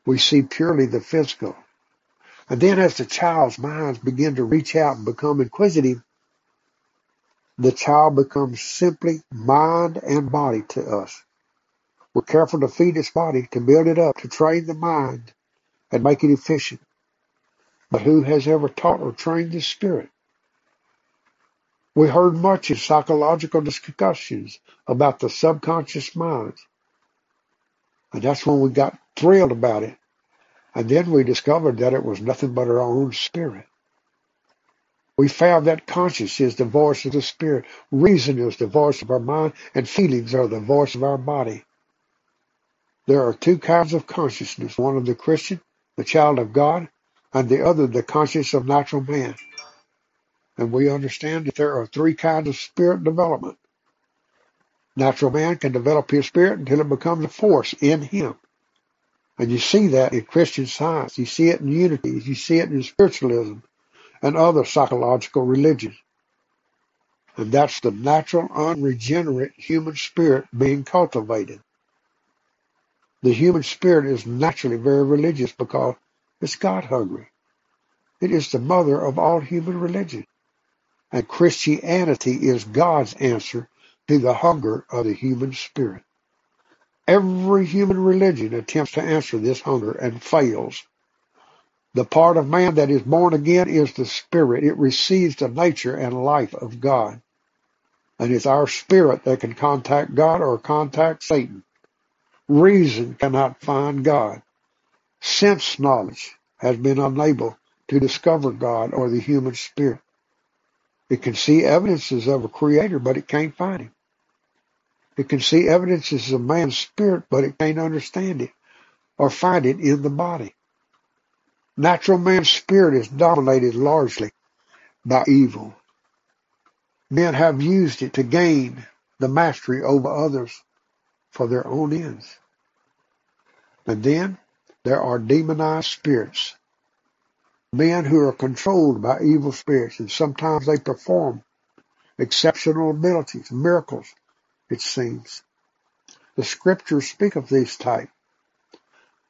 we see purely the physical. And then as the child's minds begin to reach out and become inquisitive, the child becomes simply mind and body to us. We're careful to feed its body, to build it up, to train the mind and make it efficient. But who has ever taught or trained the spirit? We heard much in psychological discussions about the subconscious mind. And that's when we got thrilled about it. And then we discovered that it was nothing but our own spirit. We found that conscience is the voice of the spirit, reason is the voice of our mind, and feelings are the voice of our body. There are two kinds of consciousness, one of the Christian, the child of God, and the other the conscience of natural man. And we understand that there are three kinds of spirit development. Natural man can develop his spirit until it becomes a force in him. And you see that in Christian science. You see it in unity. You see it in spiritualism and other psychological religions. And that's the natural, unregenerate human spirit being cultivated. The human spirit is naturally very religious because it's God hungry. It is the mother of all human religion. And Christianity is God's answer to the hunger of the human spirit. Every human religion attempts to answer this hunger and fails. The part of man that is born again is the spirit. It receives the nature and life of God. And it's our spirit that can contact God or contact Satan. Reason cannot find God. Sense knowledge has been unable to discover God or the human spirit. It can see evidences of a creator, but it can't find him. It can see evidences of man's spirit, but it can't understand it or find it in the body. Natural man's spirit is dominated largely by evil. Men have used it to gain the mastery over others for their own ends. And then there are demonized spirits. Men who are controlled by evil spirits, and sometimes they perform exceptional abilities, miracles, it seems. The scriptures speak of these type.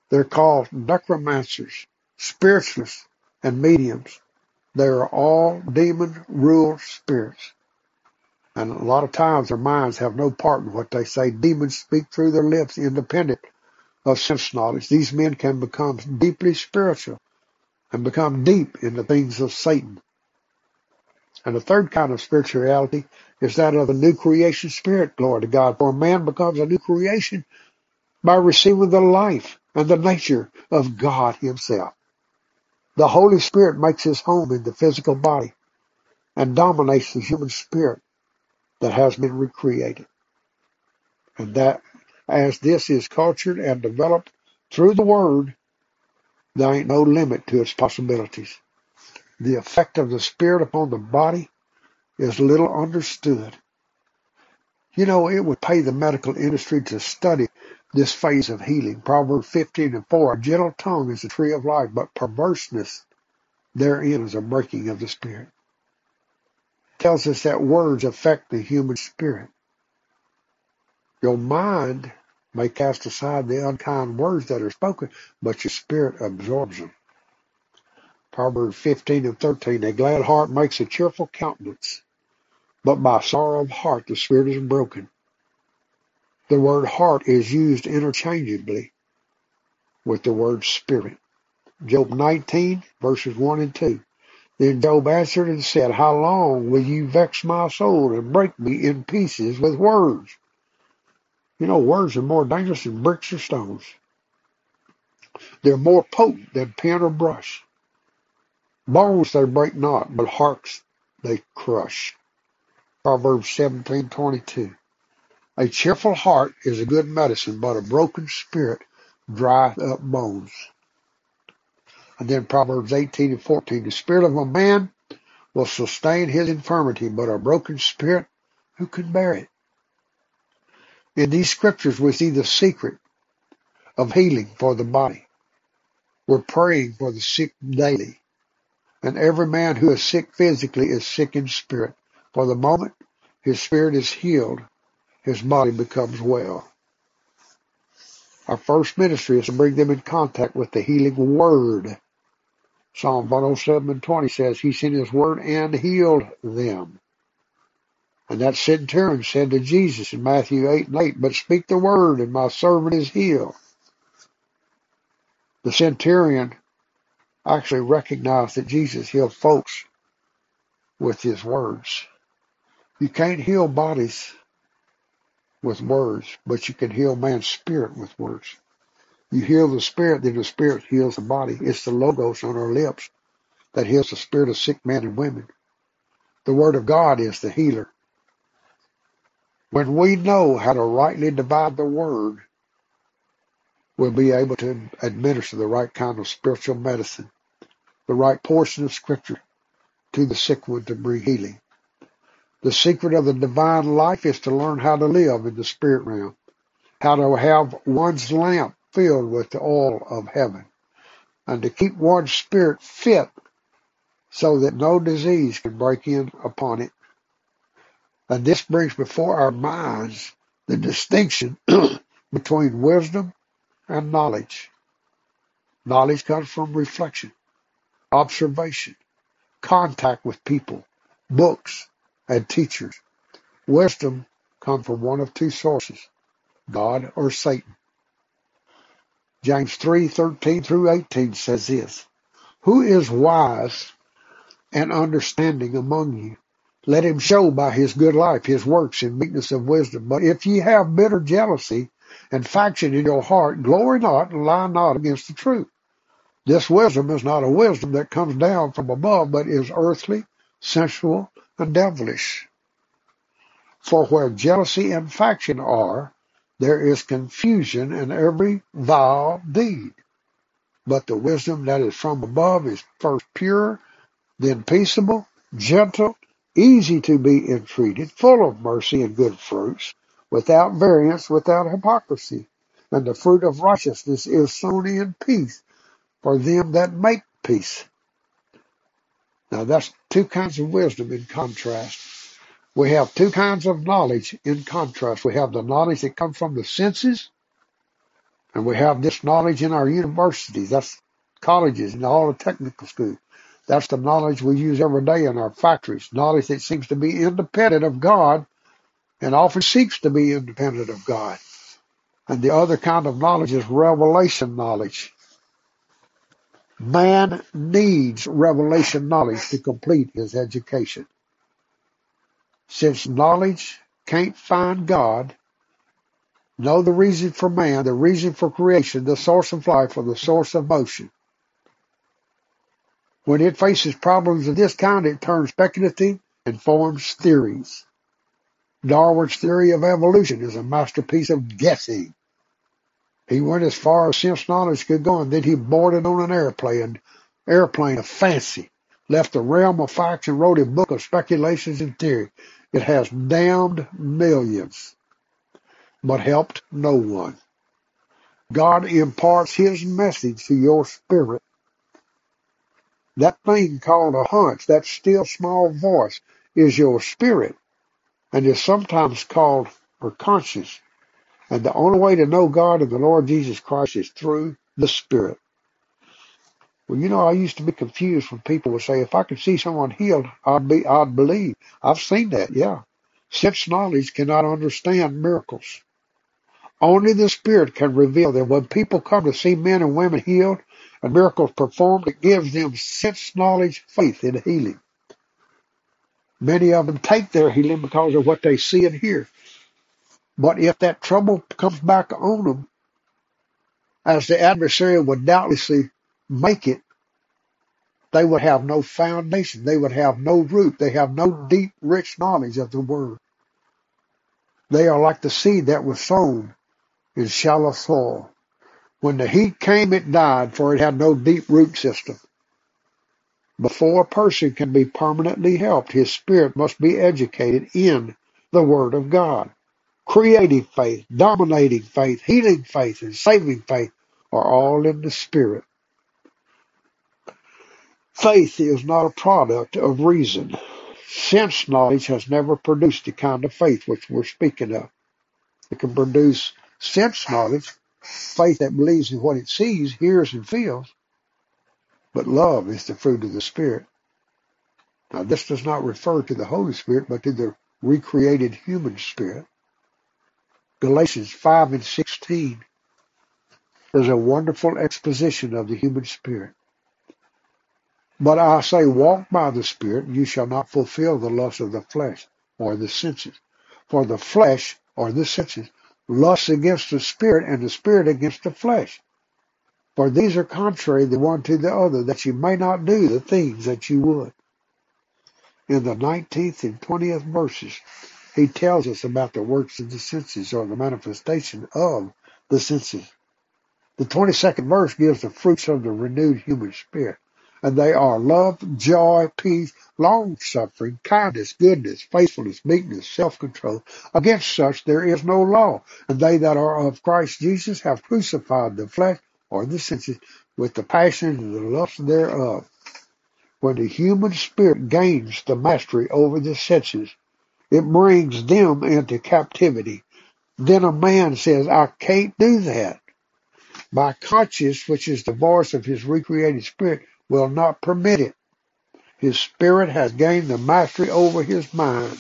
They're called necromancers, spiritualists, and mediums. They are all demon-ruled spirits. And a lot of times their minds have no part in what they say. Demons speak through their lips independent of sense knowledge. These men can become deeply spiritual and become deep in the things of Satan. And the third kind of spirituality is that of the new creation spirit, glory to God. For man becomes a new creation by receiving the life and the nature of God himself. The Holy Spirit makes his home in the physical body and dominates the human spirit that has been recreated. And that as this is cultured and developed through the Word, there ain't no limit to its possibilities. The effect of the Spirit upon the body is little understood. You know, it would pay the medical industry to study this phase of healing. Proverbs 15 and 4, a gentle tongue is the tree of life, but perverseness therein is a breaking of the spirit. It tells us that words affect the human spirit. Your mind may cast aside the unkind words that are spoken, but your spirit absorbs them. Proverbs 15 and 13, a glad heart makes a cheerful countenance, but by sorrow of heart the spirit is broken. The word heart is used interchangeably with the word spirit. Job 19 verses 1 and 2. Then Job answered and said, How long will you vex my soul and break me in pieces with words? You know, words are more dangerous than bricks or stones. They're more potent than pen or brush. Bones they break not, but hearts they crush. Proverbs 17:22. A cheerful heart is a good medicine, but a broken spirit drieth up bones. And then Proverbs 18 and 14. The spirit of a man will sustain his infirmity, but a broken spirit, who can bear it? In these scriptures, we see the secret of healing for the body. We're praying for the sick daily. And every man who is sick physically is sick in spirit. For the moment his spirit is healed, his body becomes well. Our first ministry is to bring them in contact with the healing word. Psalm 107 and 20 says, He sent His word and healed them. And that centurion said to Jesus in Matthew 8 and 8, But speak the word, and my servant is healed. The centurion actually recognized that Jesus healed folks with his words. You can't heal bodies with words, but you can heal man's spirit with words. You heal the spirit, then the spirit heals the body. It's the logos on our lips that heals the spirit of sick men and women. The Word of God is the healer. When we know how to rightly divide the Word, we'll be able to administer the right kind of spiritual medicine, the right portion of Scripture to the sick one to bring healing. The secret of the divine life is to learn how to live in the spirit realm, how to have one's lamp filled with the oil of heaven, and to keep one's spirit fit so that no disease can break in upon it. And this brings before our minds the distinction between wisdom and knowledge. Knowledge comes from reflection, observation, contact with people, books, and teachers. Wisdom comes from one of two sources, God or Satan. James 3:13 through 18 says this, Who is wise and understanding among you? Let him show by his good life his works in meekness of wisdom. But if ye have bitter jealousy and faction in your heart, glory not and lie not against the truth. This wisdom is not a wisdom that comes down from above, but is earthly, sensual, and devilish. For where jealousy and faction are, there is confusion in every vile deed. But the wisdom that is from above is first pure, then peaceable, gentle, easy to be entreated, full of mercy and good fruits, without variance, without hypocrisy. And the fruit of righteousness is sown in peace for them that make peace. Now that's two kinds of wisdom in contrast. We have two kinds of knowledge in contrast. We have the knowledge that comes from the senses, and we have this knowledge in our universities. That's colleges and all the technical schools. That's the knowledge we use every day in our factories. Knowledge that seems to be independent of God and often seeks to be independent of God. And the other kind of knowledge is revelation knowledge. Man needs revelation knowledge to complete his education. Sense knowledge can't find God, know the reason for man, the reason for creation, the source of life, or the source of motion. When it faces problems of this kind, it turns speculative and forms theories. Darwin's theory of evolution is a masterpiece of guessing. He went as far as sense knowledge could go, and then he boarded on an airplane, airplane of fancy, left the realm of facts and wrote a book of speculations and theory. It has damned millions, but helped no one. God imparts his message to your spirit. That thing called a hunch, that still small voice, is your spirit and is sometimes called or conscious. And the only way to know God and the Lord Jesus Christ is through the Spirit. Well, you know, I used to be confused when people would say, if I could see someone healed, I'd be, I'd believe. I've seen that, yeah. Sense knowledge cannot understand miracles. Only the Spirit can reveal them. When people come to see men and women healed and miracles performed, it gives them sense knowledge, faith in healing. Many of them take their healing because of what they see and hear. But if that trouble comes back on them, as the adversary would doubtlessly make it, they would have no foundation. They would have no root. They have no deep, rich knowledge of the word. They are like the seed that was sown in shallow soil. When the heat came, it died, for it had no deep root system. Before a person can be permanently helped, his spirit must be educated in the Word of God. Creative faith, dominating faith, healing faith, and saving faith are all in the Spirit. Faith is not a product of reason. Sense knowledge has never produced the kind of faith which we're speaking of. It can produce sense knowledge, faith that believes in what it sees, hears, and feels, but love is the fruit of the Spirit. Now, this does not refer to the Holy Spirit, but to the recreated human spirit. Galatians 5 and 16 is a wonderful exposition of the human spirit. But I say, walk by the Spirit, and you shall not fulfill the lust of the flesh or the senses. For the flesh or the senses lusts against the Spirit, and the Spirit against the flesh. For these are contrary the one to the other, that you may not do the things that you would. in the 19th and 20th verses, he tells us about the works of the senses or the manifestation of the senses. The 22nd verse gives the fruits of the renewed human spirit, and they are love, joy, peace, long suffering, kindness, goodness, faithfulness, meekness, self control. Against such there is no law, and they that are of Christ Jesus have crucified the flesh or the senses with the passions and the lusts thereof. When the human spirit gains the mastery over the senses, it brings them into captivity. Then a man says, I can't do that. My conscience, which is the voice of his recreated spirit, will not permit it. His spirit has gained the mastery over his mind.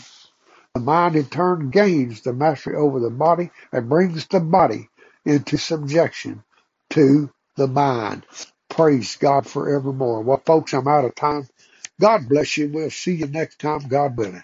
The mind in turn gains the mastery over the body and brings the body into subjection to the mind. Praise God forevermore. Well, folks, I'm out of time. God bless you. We'll see you next time, God willing.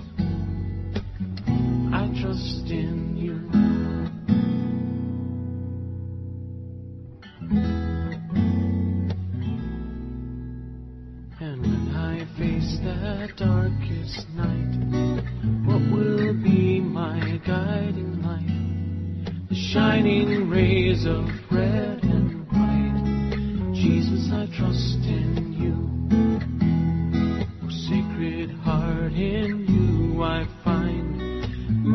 Trust in you. And when I face that darkest night, what will be my guiding light? The shining rays of red and white. Jesus, I trust in you. Oh, sacred heart, in you I find